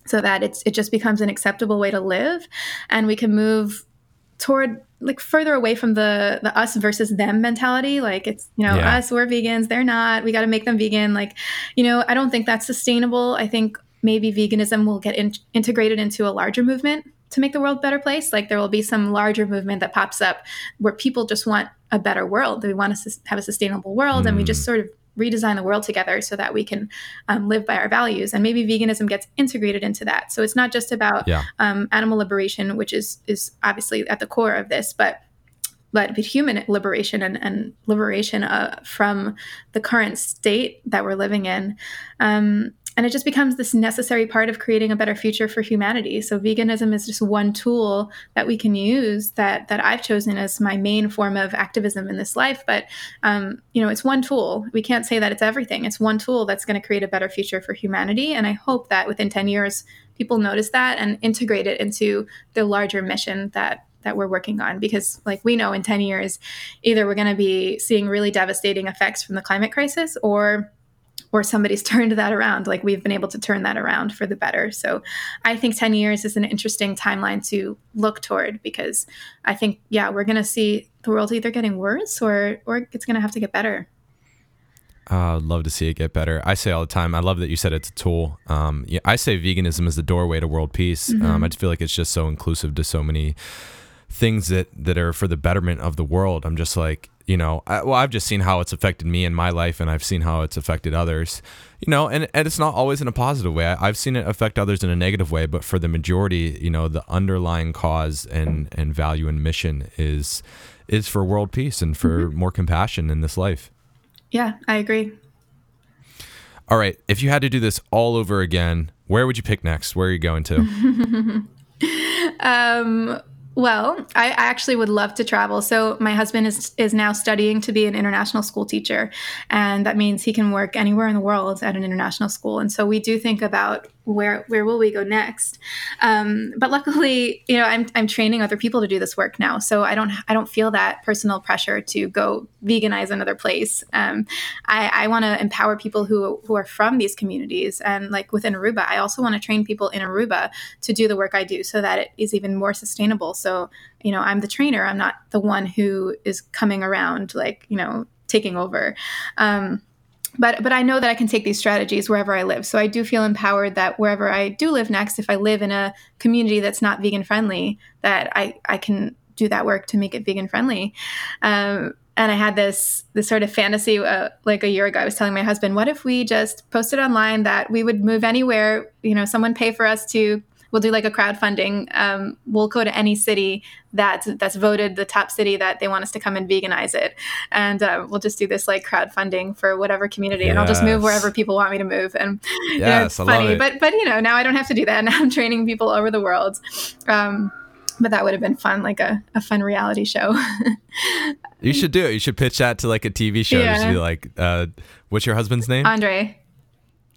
Speaker 1: so that it's it just becomes an acceptable way to live and we can move toward like further away from the the us versus them mentality like it's you know yeah. us we're vegans they're not we got to make them vegan like you know i don't think that's sustainable i think maybe veganism will get in- integrated into a larger movement to make the world a better place like there will be some larger movement that pops up where people just want a better world they want to have a sustainable world mm. and we just mm. sort of redesign the world together so that we can um, live by our values. And maybe veganism gets integrated into that. So it's not just about yeah. um, animal liberation which is is obviously at the core of this but but, human liberation and, and liberation uh, from the current state that we're living in. Um, and it just becomes this necessary part of creating a better future for humanity. So veganism is just one tool that we can use that that I've chosen as my main form of activism in this life. But um, you know, it's one tool. We can't say that it's everything. It's one tool that's going to create a better future for humanity. And I hope that within ten years, people notice that and integrate it into the larger mission that that we're working on because like we know in 10 years either we're going to be seeing really devastating effects from the climate crisis or or somebody's turned that around like we've been able to turn that around for the better so i think 10 years is an interesting timeline to look toward because i think yeah we're going to see the world either getting worse or or it's going to have to get better
Speaker 2: uh, I'd love to see it get better. I say all the time. I love that you said it's a tool. Um, yeah, I say veganism is the doorway to world peace. Mm-hmm. Um, I just feel like it's just so inclusive to so many things that that are for the betterment of the world. I'm just like, you know, I, well, I've just seen how it's affected me in my life, and I've seen how it's affected others. You know, and and it's not always in a positive way. I, have seen it affect others in a negative way, but for the majority, you know, the underlying cause and and value and mission is is for world peace and for mm-hmm. more compassion in this life.
Speaker 1: Yeah, I agree.
Speaker 2: All right, if you had to do this all over again, where would you pick next? Where are you going to?
Speaker 1: um well, I actually would love to travel. So my husband is is now studying to be an international school teacher, and that means he can work anywhere in the world at an international school. And so we do think about where where will we go next? Um, but luckily, you know, I'm I'm training other people to do this work now, so I don't I don't feel that personal pressure to go veganize another place. Um, I, I want to empower people who who are from these communities, and like within Aruba, I also want to train people in Aruba to do the work I do, so that it is even more sustainable. So you know, I'm the trainer. I'm not the one who is coming around like you know taking over. Um, but but I know that I can take these strategies wherever I live. So I do feel empowered that wherever I do live next, if I live in a community that's not vegan friendly, that I I can do that work to make it vegan friendly. Um, and I had this this sort of fantasy uh, like a year ago. I was telling my husband, what if we just posted online that we would move anywhere? You know, someone pay for us to we'll do like a crowdfunding. Um, we'll go to any city that's that's voted the top city that they want us to come and veganize it, and uh, we'll just do this like crowdfunding for whatever community, yes. and I'll just move wherever people want me to move. And yes, you know, it's I funny, it. but but you know now I don't have to do that. Now I'm training people over the world. Um, but that would have been fun, like a, a fun reality show.
Speaker 2: you should do it. You should pitch that to like a TV show. Yeah. Just be like, uh, what's your husband's name?
Speaker 1: Andre.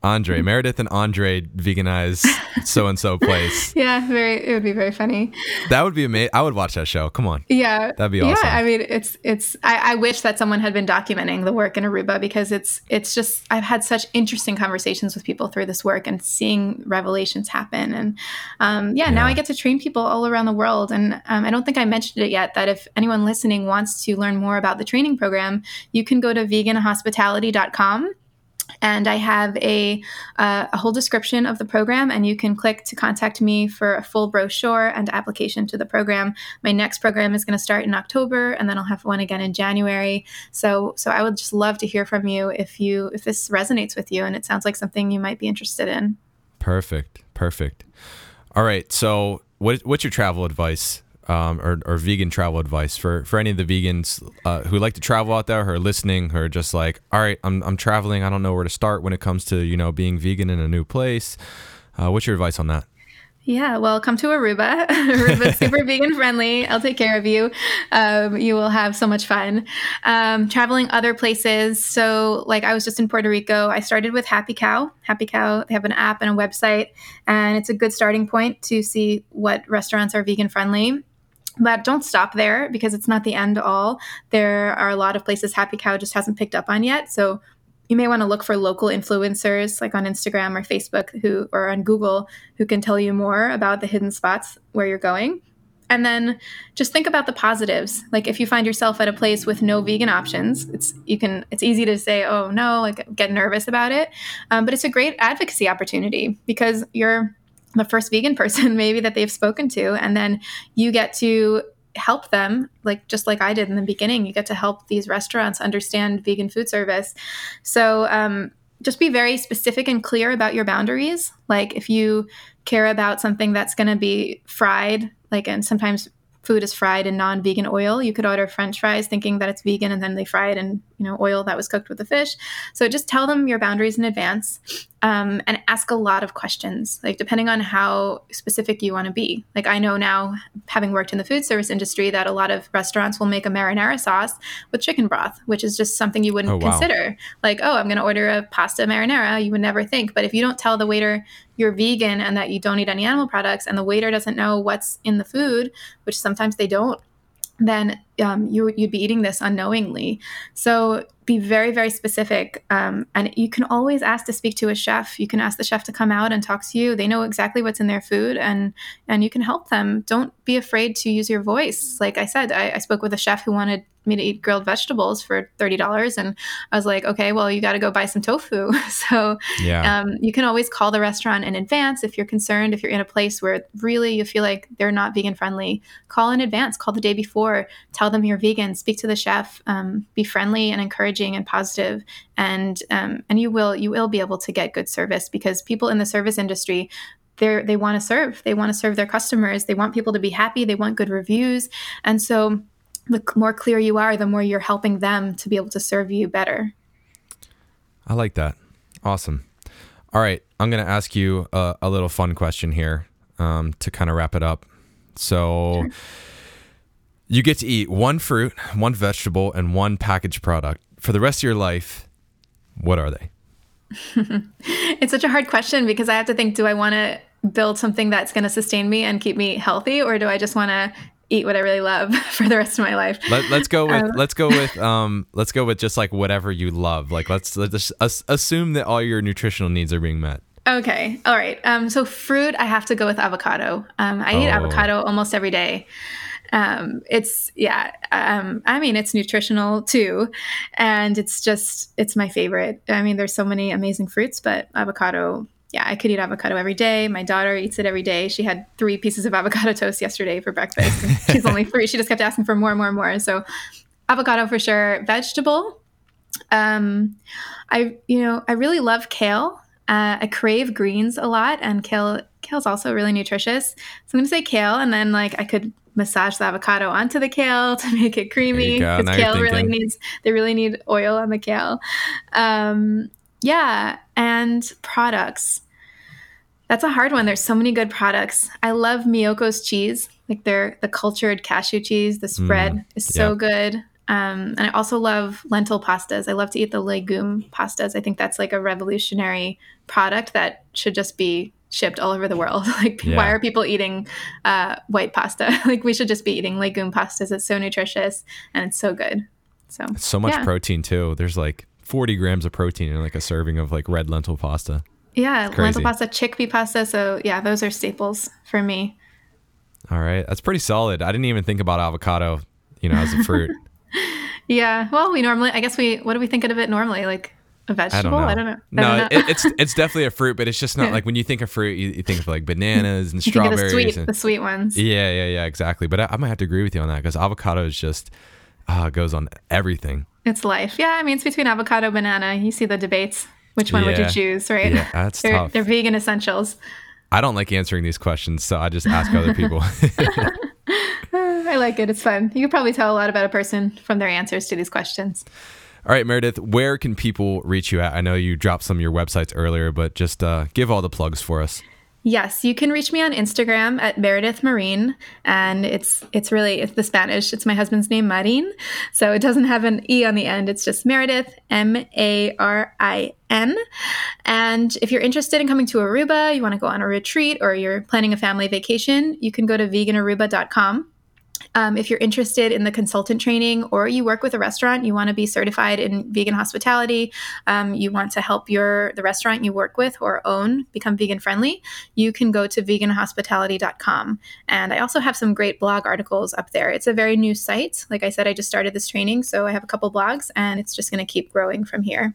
Speaker 2: Andre Meredith and Andre veganize so and so place.
Speaker 1: Yeah, very. It would be very funny.
Speaker 2: That would be amazing. I would watch that show. Come on.
Speaker 1: Yeah,
Speaker 2: that'd be awesome.
Speaker 1: Yeah, I mean, it's it's. I, I, wish that someone had been documenting the work in Aruba because it's it's just I've had such interesting conversations with people through this work and seeing revelations happen and um, yeah, yeah, now I get to train people all around the world and um, I don't think I mentioned it yet that if anyone listening wants to learn more about the training program, you can go to veganhospitality.com and I have a, uh, a whole description of the program, and you can click to contact me for a full brochure and application to the program. My next program is going to start in October, and then I'll have one again in January. So, so I would just love to hear from you if you if this resonates with you, and it sounds like something you might be interested in.
Speaker 2: Perfect, perfect. All right, so what, what's your travel advice um, or, or, vegan travel advice for, for any of the vegans uh, who like to travel out there, who are listening, who are just like, all right, I'm, I'm traveling. I don't know where to start when it comes to, you know, being vegan in a new place. Uh, what's your advice on that?
Speaker 1: Yeah, well, come to Aruba. Aruba's super vegan friendly. I'll take care of you. Um, you will have so much fun. Um, traveling other places. So, like, I was just in Puerto Rico. I started with Happy Cow. Happy Cow, they have an app and a website, and it's a good starting point to see what restaurants are vegan friendly. But don't stop there because it's not the end all. There are a lot of places Happy Cow just hasn't picked up on yet. So you may want to look for local influencers like on Instagram or Facebook who or on Google who can tell you more about the hidden spots where you're going. And then just think about the positives. Like if you find yourself at a place with no vegan options, it's you can it's easy to say, "Oh no," like get nervous about it. Um, but it's a great advocacy opportunity because you're the first vegan person maybe that they've spoken to and then you get to help them like just like i did in the beginning. You get to help these restaurants understand vegan food service. So um, just be very specific and clear about your boundaries. Like if you care about something that's going to be fried like and sometimes food is fried in non-vegan oil you could order french fries thinking that it's vegan and then they fry it in you know oil that was cooked with the fish. So just tell them your boundaries in advance, um, and ask a lot of questions. Like depending on how specific you want to be. Like I know now, having worked in the food service industry, that a lot of restaurants will make a marinara sauce with chicken broth, which is just something you wouldn't
Speaker 2: Oh, wow.
Speaker 1: consider. Like oh, I'm going to order a pasta marinara. You would never think. But if you don't tell the waiter you're vegan and that you don't eat any animal products, and the waiter doesn't know what's in the food, which sometimes they don't, then um, you, you'd be eating this unknowingly. So be very, very specific. Um, and you can always ask to speak to a chef. You can ask the chef to come out and talk to you. They know exactly what's in their food and, and you can help them. Don't be afraid to use your voice. Like I said, I, I spoke with a chef who wanted me to eat grilled vegetables for $30. And I was like, okay, well, you got to go buy some tofu. so
Speaker 2: Yeah.
Speaker 1: um, you can always call the restaurant in advance if you're concerned, if you're in a place where really you feel like they're not vegan friendly. Call in advance, call the day before, tell them you're vegan, speak to the chef, um, be friendly and encouraging and positive, and um, and you will you will be able to get good service because people in the service industry. They they want to serve. They want to serve their customers. They want people to be happy. They want good reviews. And so, the more clear you are, the more you're helping them to be able to serve you better.
Speaker 2: I like that. Awesome. All right. I'm going to ask you a, a little fun question here um, to kind of wrap it up. So, you get to eat one fruit, one vegetable, and one packaged product for the rest of your life. What are they?
Speaker 1: It's such a hard question because I have to think do I want to build something that's going to sustain me and keep me healthy or do I just want to eat what I really love for the rest of my life?
Speaker 2: Let, let's go with
Speaker 1: Um,
Speaker 2: let's go with um let's go with just like whatever you love. Like let's let's just assume that all your nutritional needs are being met.
Speaker 1: Okay. All right. Um, so fruit, I have to go with avocado. Um, I eat
Speaker 2: Oh.
Speaker 1: avocado almost every day. Um, it's yeah. Um, I mean, it's nutritional too, and it's just it's my favorite. I mean, there's so many amazing fruits, but avocado. Yeah, I could eat avocado every day. My daughter eats it every day. She had three pieces of avocado toast yesterday for breakfast. she's only three. She just kept asking for more and more and more. So, avocado for sure. Vegetable. Um, I you know I really love kale. Uh, I crave greens a lot, and kale kale's also really nutritious. So I'm gonna say kale, and then like I could massage the avocado onto the kale to make it creamy
Speaker 2: go.
Speaker 1: Kale really needs they really need oil on the kale. Um, yeah, and products. That's a hard one. There's so many good products. I love Miyoko's cheese, like their the cultured cashew cheese. The spread is so
Speaker 2: yeah.
Speaker 1: good. Um, and I also love lentil pastas. I love to eat the legume pastas. I think that's like a revolutionary product that should just be shipped all over the world. Like,
Speaker 2: Yeah.
Speaker 1: why are people eating uh, white pasta? like, we should just be eating legume pastas. It's so nutritious and it's so good. So,
Speaker 2: So much
Speaker 1: Yeah.
Speaker 2: protein too. There's like 40 grams of protein in like a serving of like red lentil pasta.
Speaker 1: Yeah, lentil pasta, chickpea pasta. So, yeah, those are staples for me.
Speaker 2: All right, that's pretty solid. I didn't even think about avocado, you know, as a fruit.
Speaker 1: Yeah. Well, we normally, I guess we, what do we think of it normally? Like a vegetable? I don't know. I
Speaker 2: No,
Speaker 1: don't know.
Speaker 2: it, it's it's definitely a fruit, but it's just not
Speaker 1: Yeah.
Speaker 2: like when you think of fruit, you, you think of like bananas and
Speaker 1: of the
Speaker 2: strawberries.
Speaker 1: sweet,
Speaker 2: and,
Speaker 1: the sweet ones.
Speaker 2: yeah, yeah, yeah, exactly. But I, I might have to agree with you on that because avocado is just uh, goes on everything.
Speaker 1: It's life. Yeah. I mean, it's between avocado, banana. You see the debates. Which one would you choose, right?
Speaker 2: Yeah, that's
Speaker 1: they're,
Speaker 2: tough.
Speaker 1: They're vegan essentials.
Speaker 2: I don't like answering these questions, so I just ask other people.
Speaker 1: I like it. It's fun. You could probably tell a lot about a person from their answers to these questions.
Speaker 2: all right, Meredith, where can people reach you at? I know you dropped some of your websites earlier, but just uh, give all the plugs for us.
Speaker 1: Yes, you can reach me on Instagram at Meredith Marin, and it's it's really it's the Spanish. It's my husband's name, Marin, so it doesn't have an e on the end. It's just Meredith, M A R I N. And if you're interested in coming to Aruba, you want to go on a retreat, or you're planning a family vacation, you can go to veganaruba.com. Um, if you're interested in the consultant training or you work with a restaurant, you want to be certified in vegan hospitality, um, you want to help your the restaurant you work with or own become vegan friendly, you can go to veganhospitality.com. And I also have some great blog articles up there. It's a very new site. Like I said, I just started this training, so I have a couple blogs and it's just going to keep growing from here.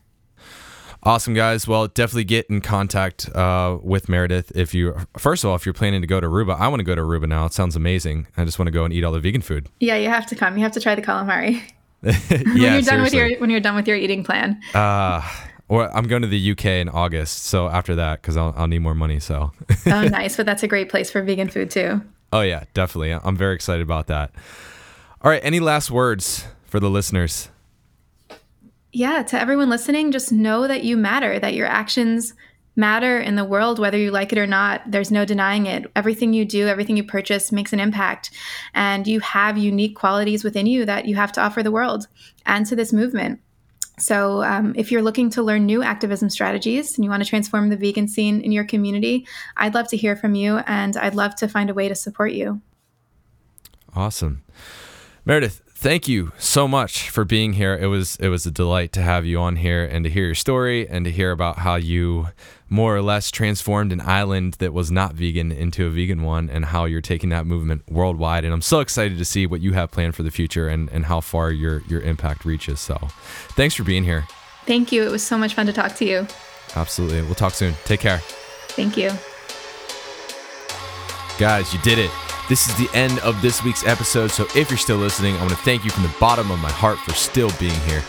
Speaker 2: Awesome, guys. Well, definitely get in contact uh, with Meredith if you, first of all, if you're planning to go to Aruba. I want to go to Aruba now. It sounds amazing. I just want to go and eat all the vegan food.
Speaker 1: Yeah, you have to come. You have to try the calamari.
Speaker 2: yeah,
Speaker 1: when you're done with your when you're done with your eating plan.
Speaker 2: Uh, or I'm going to the UK in August, so after that, because I'll, I'll need more money. So,
Speaker 1: oh, nice. But that's a great place for vegan food too.
Speaker 2: oh yeah, definitely. I'm very excited about that. All right, any last words for the listeners?
Speaker 1: Yeah, to everyone listening, just know that you matter, that your actions matter in the world, whether you like it or not. There's no denying it. Everything you do, everything you purchase makes an impact. And you have unique qualities within you that you have to offer the world and to this movement. So, um, if you're looking to learn new activism strategies and you want to transform the vegan scene in your community, I'd love to hear from you and I'd love to find a way to support you.
Speaker 2: Awesome. Meredith, thank you so much for being here. It was it was a delight to have you on here and to hear your story and to hear about how you more or less transformed an island that was not vegan into a vegan one and how you're taking that movement worldwide. And I'm so excited to see what you have planned for the future and, and how far your your impact reaches. So thanks for being here.
Speaker 1: Thank you. It was so much fun to talk to you.
Speaker 2: Absolutely. We'll talk soon. Take care.
Speaker 1: Thank you.
Speaker 2: Guys, you did it. This is the end of this week's episode, so if you're still listening, I want to thank you from the bottom of my heart for still being here.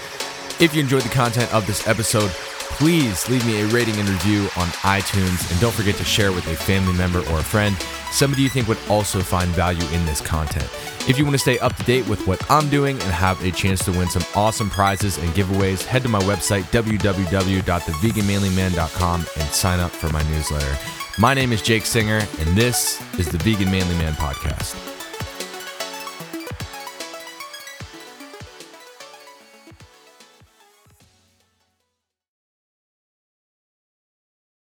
Speaker 2: If you enjoyed the content of this episode, please leave me a rating and review on iTunes, and don't forget to share with a family member or a friend, somebody you think would also find value in this content. If you want to stay up to date with what I'm doing and have a chance to win some awesome prizes and giveaways, head to my website, www.theveganmanlyman.com, and sign up for my newsletter. My name is Jake Singer, and this is the Vegan Manly Man Podcast.